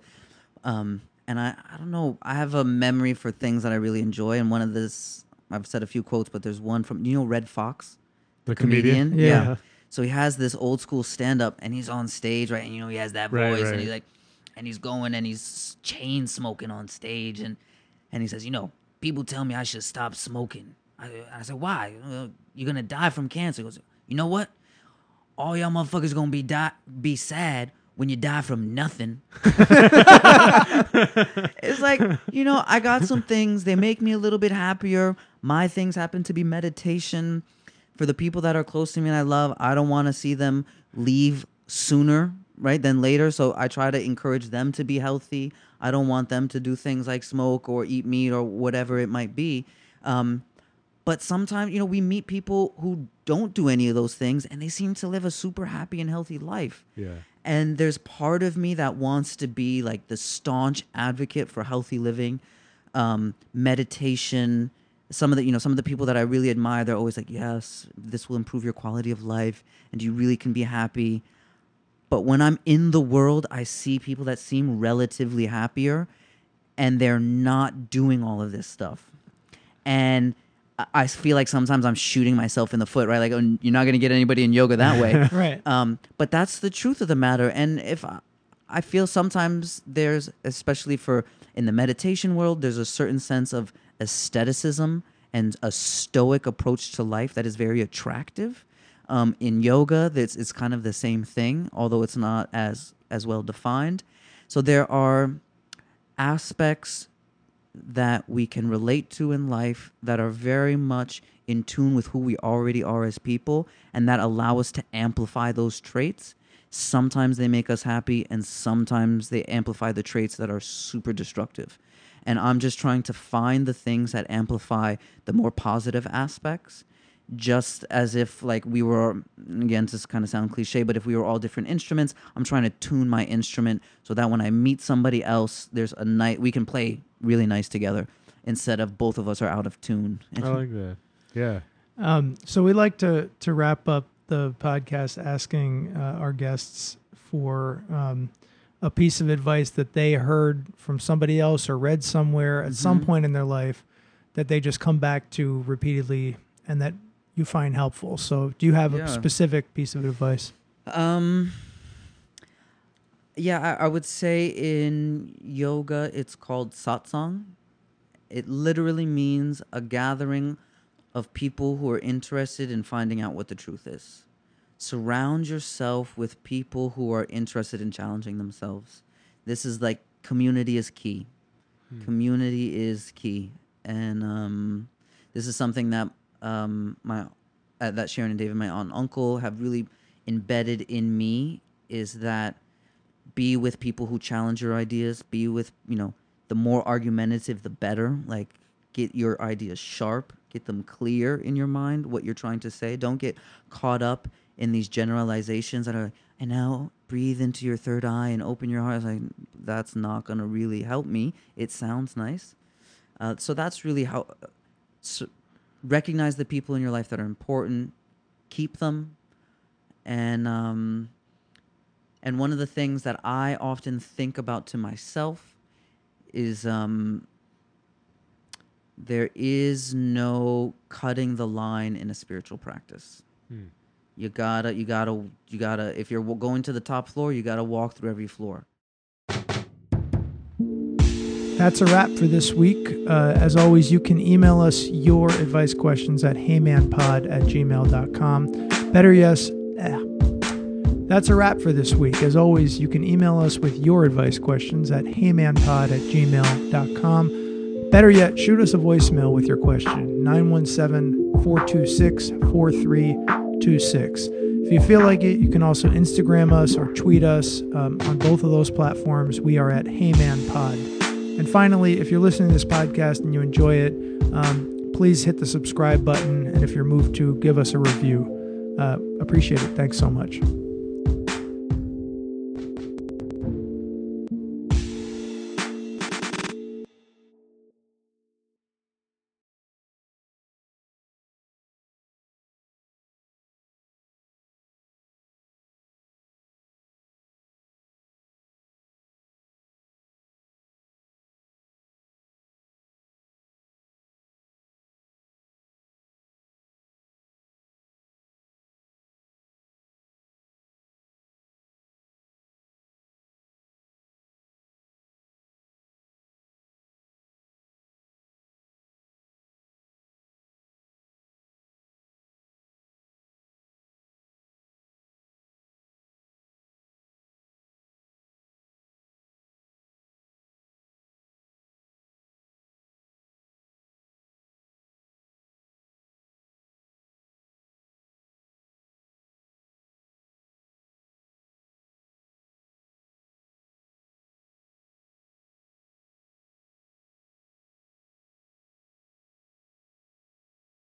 Um, and I I don't know. I have a memory for things that I really enjoy, and one of this I've said a few quotes, but there's one from you know Redd Foxx, The comedian? Yeah. So he has this old school stand up, and he's on stage, right? And you know he has that voice, right. and he's like, and he's going and he's chain smoking on stage, and and he says, you know, people tell me I should stop smoking. I, I said, why? "Uh, You're gonna die from cancer. He goes, you know what? All y'all motherfuckers gonna be die be sad when you die from nothing. it's like you know, I got some things. They make me a little bit happier. My things happen to be meditation. For the people that are close to me and I love, I don't want to see them leave sooner, right, than later. So I try to encourage them to be healthy. I don't want them to do things like smoke or eat meat or whatever it might be. Um, but sometimes, you know, we meet people who don't do any of those things and they seem to live a super happy and healthy life. Yeah. And there's part of me that wants to be like the staunch advocate for healthy living, um, meditation. Some of the, you know, some of the people that I really admire, they're always like, yes, this will improve your quality of life and you really can be happy. But when I'm in the world, I see people that seem relatively happier and they're not doing all of this stuff. And I- feel like sometimes I'm shooting myself in the foot, right? Like, oh, you're not going to get anybody in yoga that way. right Um, but that's the truth of the matter. And if I, I feel sometimes there's, especially for in the meditation world, there's a certain sense of aestheticism and a stoic approach to life that is very attractive. Um, in yoga, that's it's kind of the same thing, although it's not as as well defined. So there are aspects that we can relate to in life that are very much in tune with who we already are as people and that allow us to amplify those traits. Sometimes they make us happy and sometimes they amplify the traits that are super destructive. And I'm just trying to find the things that amplify the more positive aspects just as if like we were again this kind of sound cliche but if we were all different instruments i'm trying to tune my instrument so that when i meet somebody else there's a night we can play really nice together instead of both of us are out of tune I like that. Yeah. Um, so we like to to wrap up the podcast asking uh, our guests for um, a piece of advice that they heard from somebody else or read somewhere at some Mhm. point in their life that they just come back to repeatedly and that you find helpful. So, do you have Yeah. a specific piece of advice? Um. Yeah, I, I would say in yoga it's called satsang. It literally means a gathering of people who are interested in finding out what the truth is. Surround yourself with people who are interested in challenging themselves. This is like community is key. Community is key, and um, this is something that um, my uh, that Sharon and David, my aunt and uncle, have really embedded in me is that be with people who challenge your ideas. Be with you know the more argumentative, the better. Like get your ideas sharp, get them clear in your mind what you're trying to say. Don't get caught up in these generalizations that are like, and now breathe into your third eye and open your heart. Like that's not gonna really help me. It sounds nice. Uh, so that's really how. So recognize the people in your life that are important, keep them, and um, and one of the things that I often think about to myself is um, there is no cutting the line in a spiritual practice. Hmm. You gotta, you gotta, you gotta. If you're going to the top floor, you gotta walk through every floor. That's a wrap for this week. Uh, as always, you can email us your advice questions at heymanpod at gmail.com. Better yes. eh. That's a wrap for this week. As always, you can email us with your advice questions at heymanpod at gmail.com. Better yet, shoot us a voicemail with your question 917 426 4326. If you feel like it, you can also Instagram us or tweet us um, on both of those platforms. We are at heymanpod. And finally, if you're listening to this podcast and you enjoy it, um, please hit the subscribe button. And if you're moved to, give us a review. Uh, appreciate it. Thanks so much.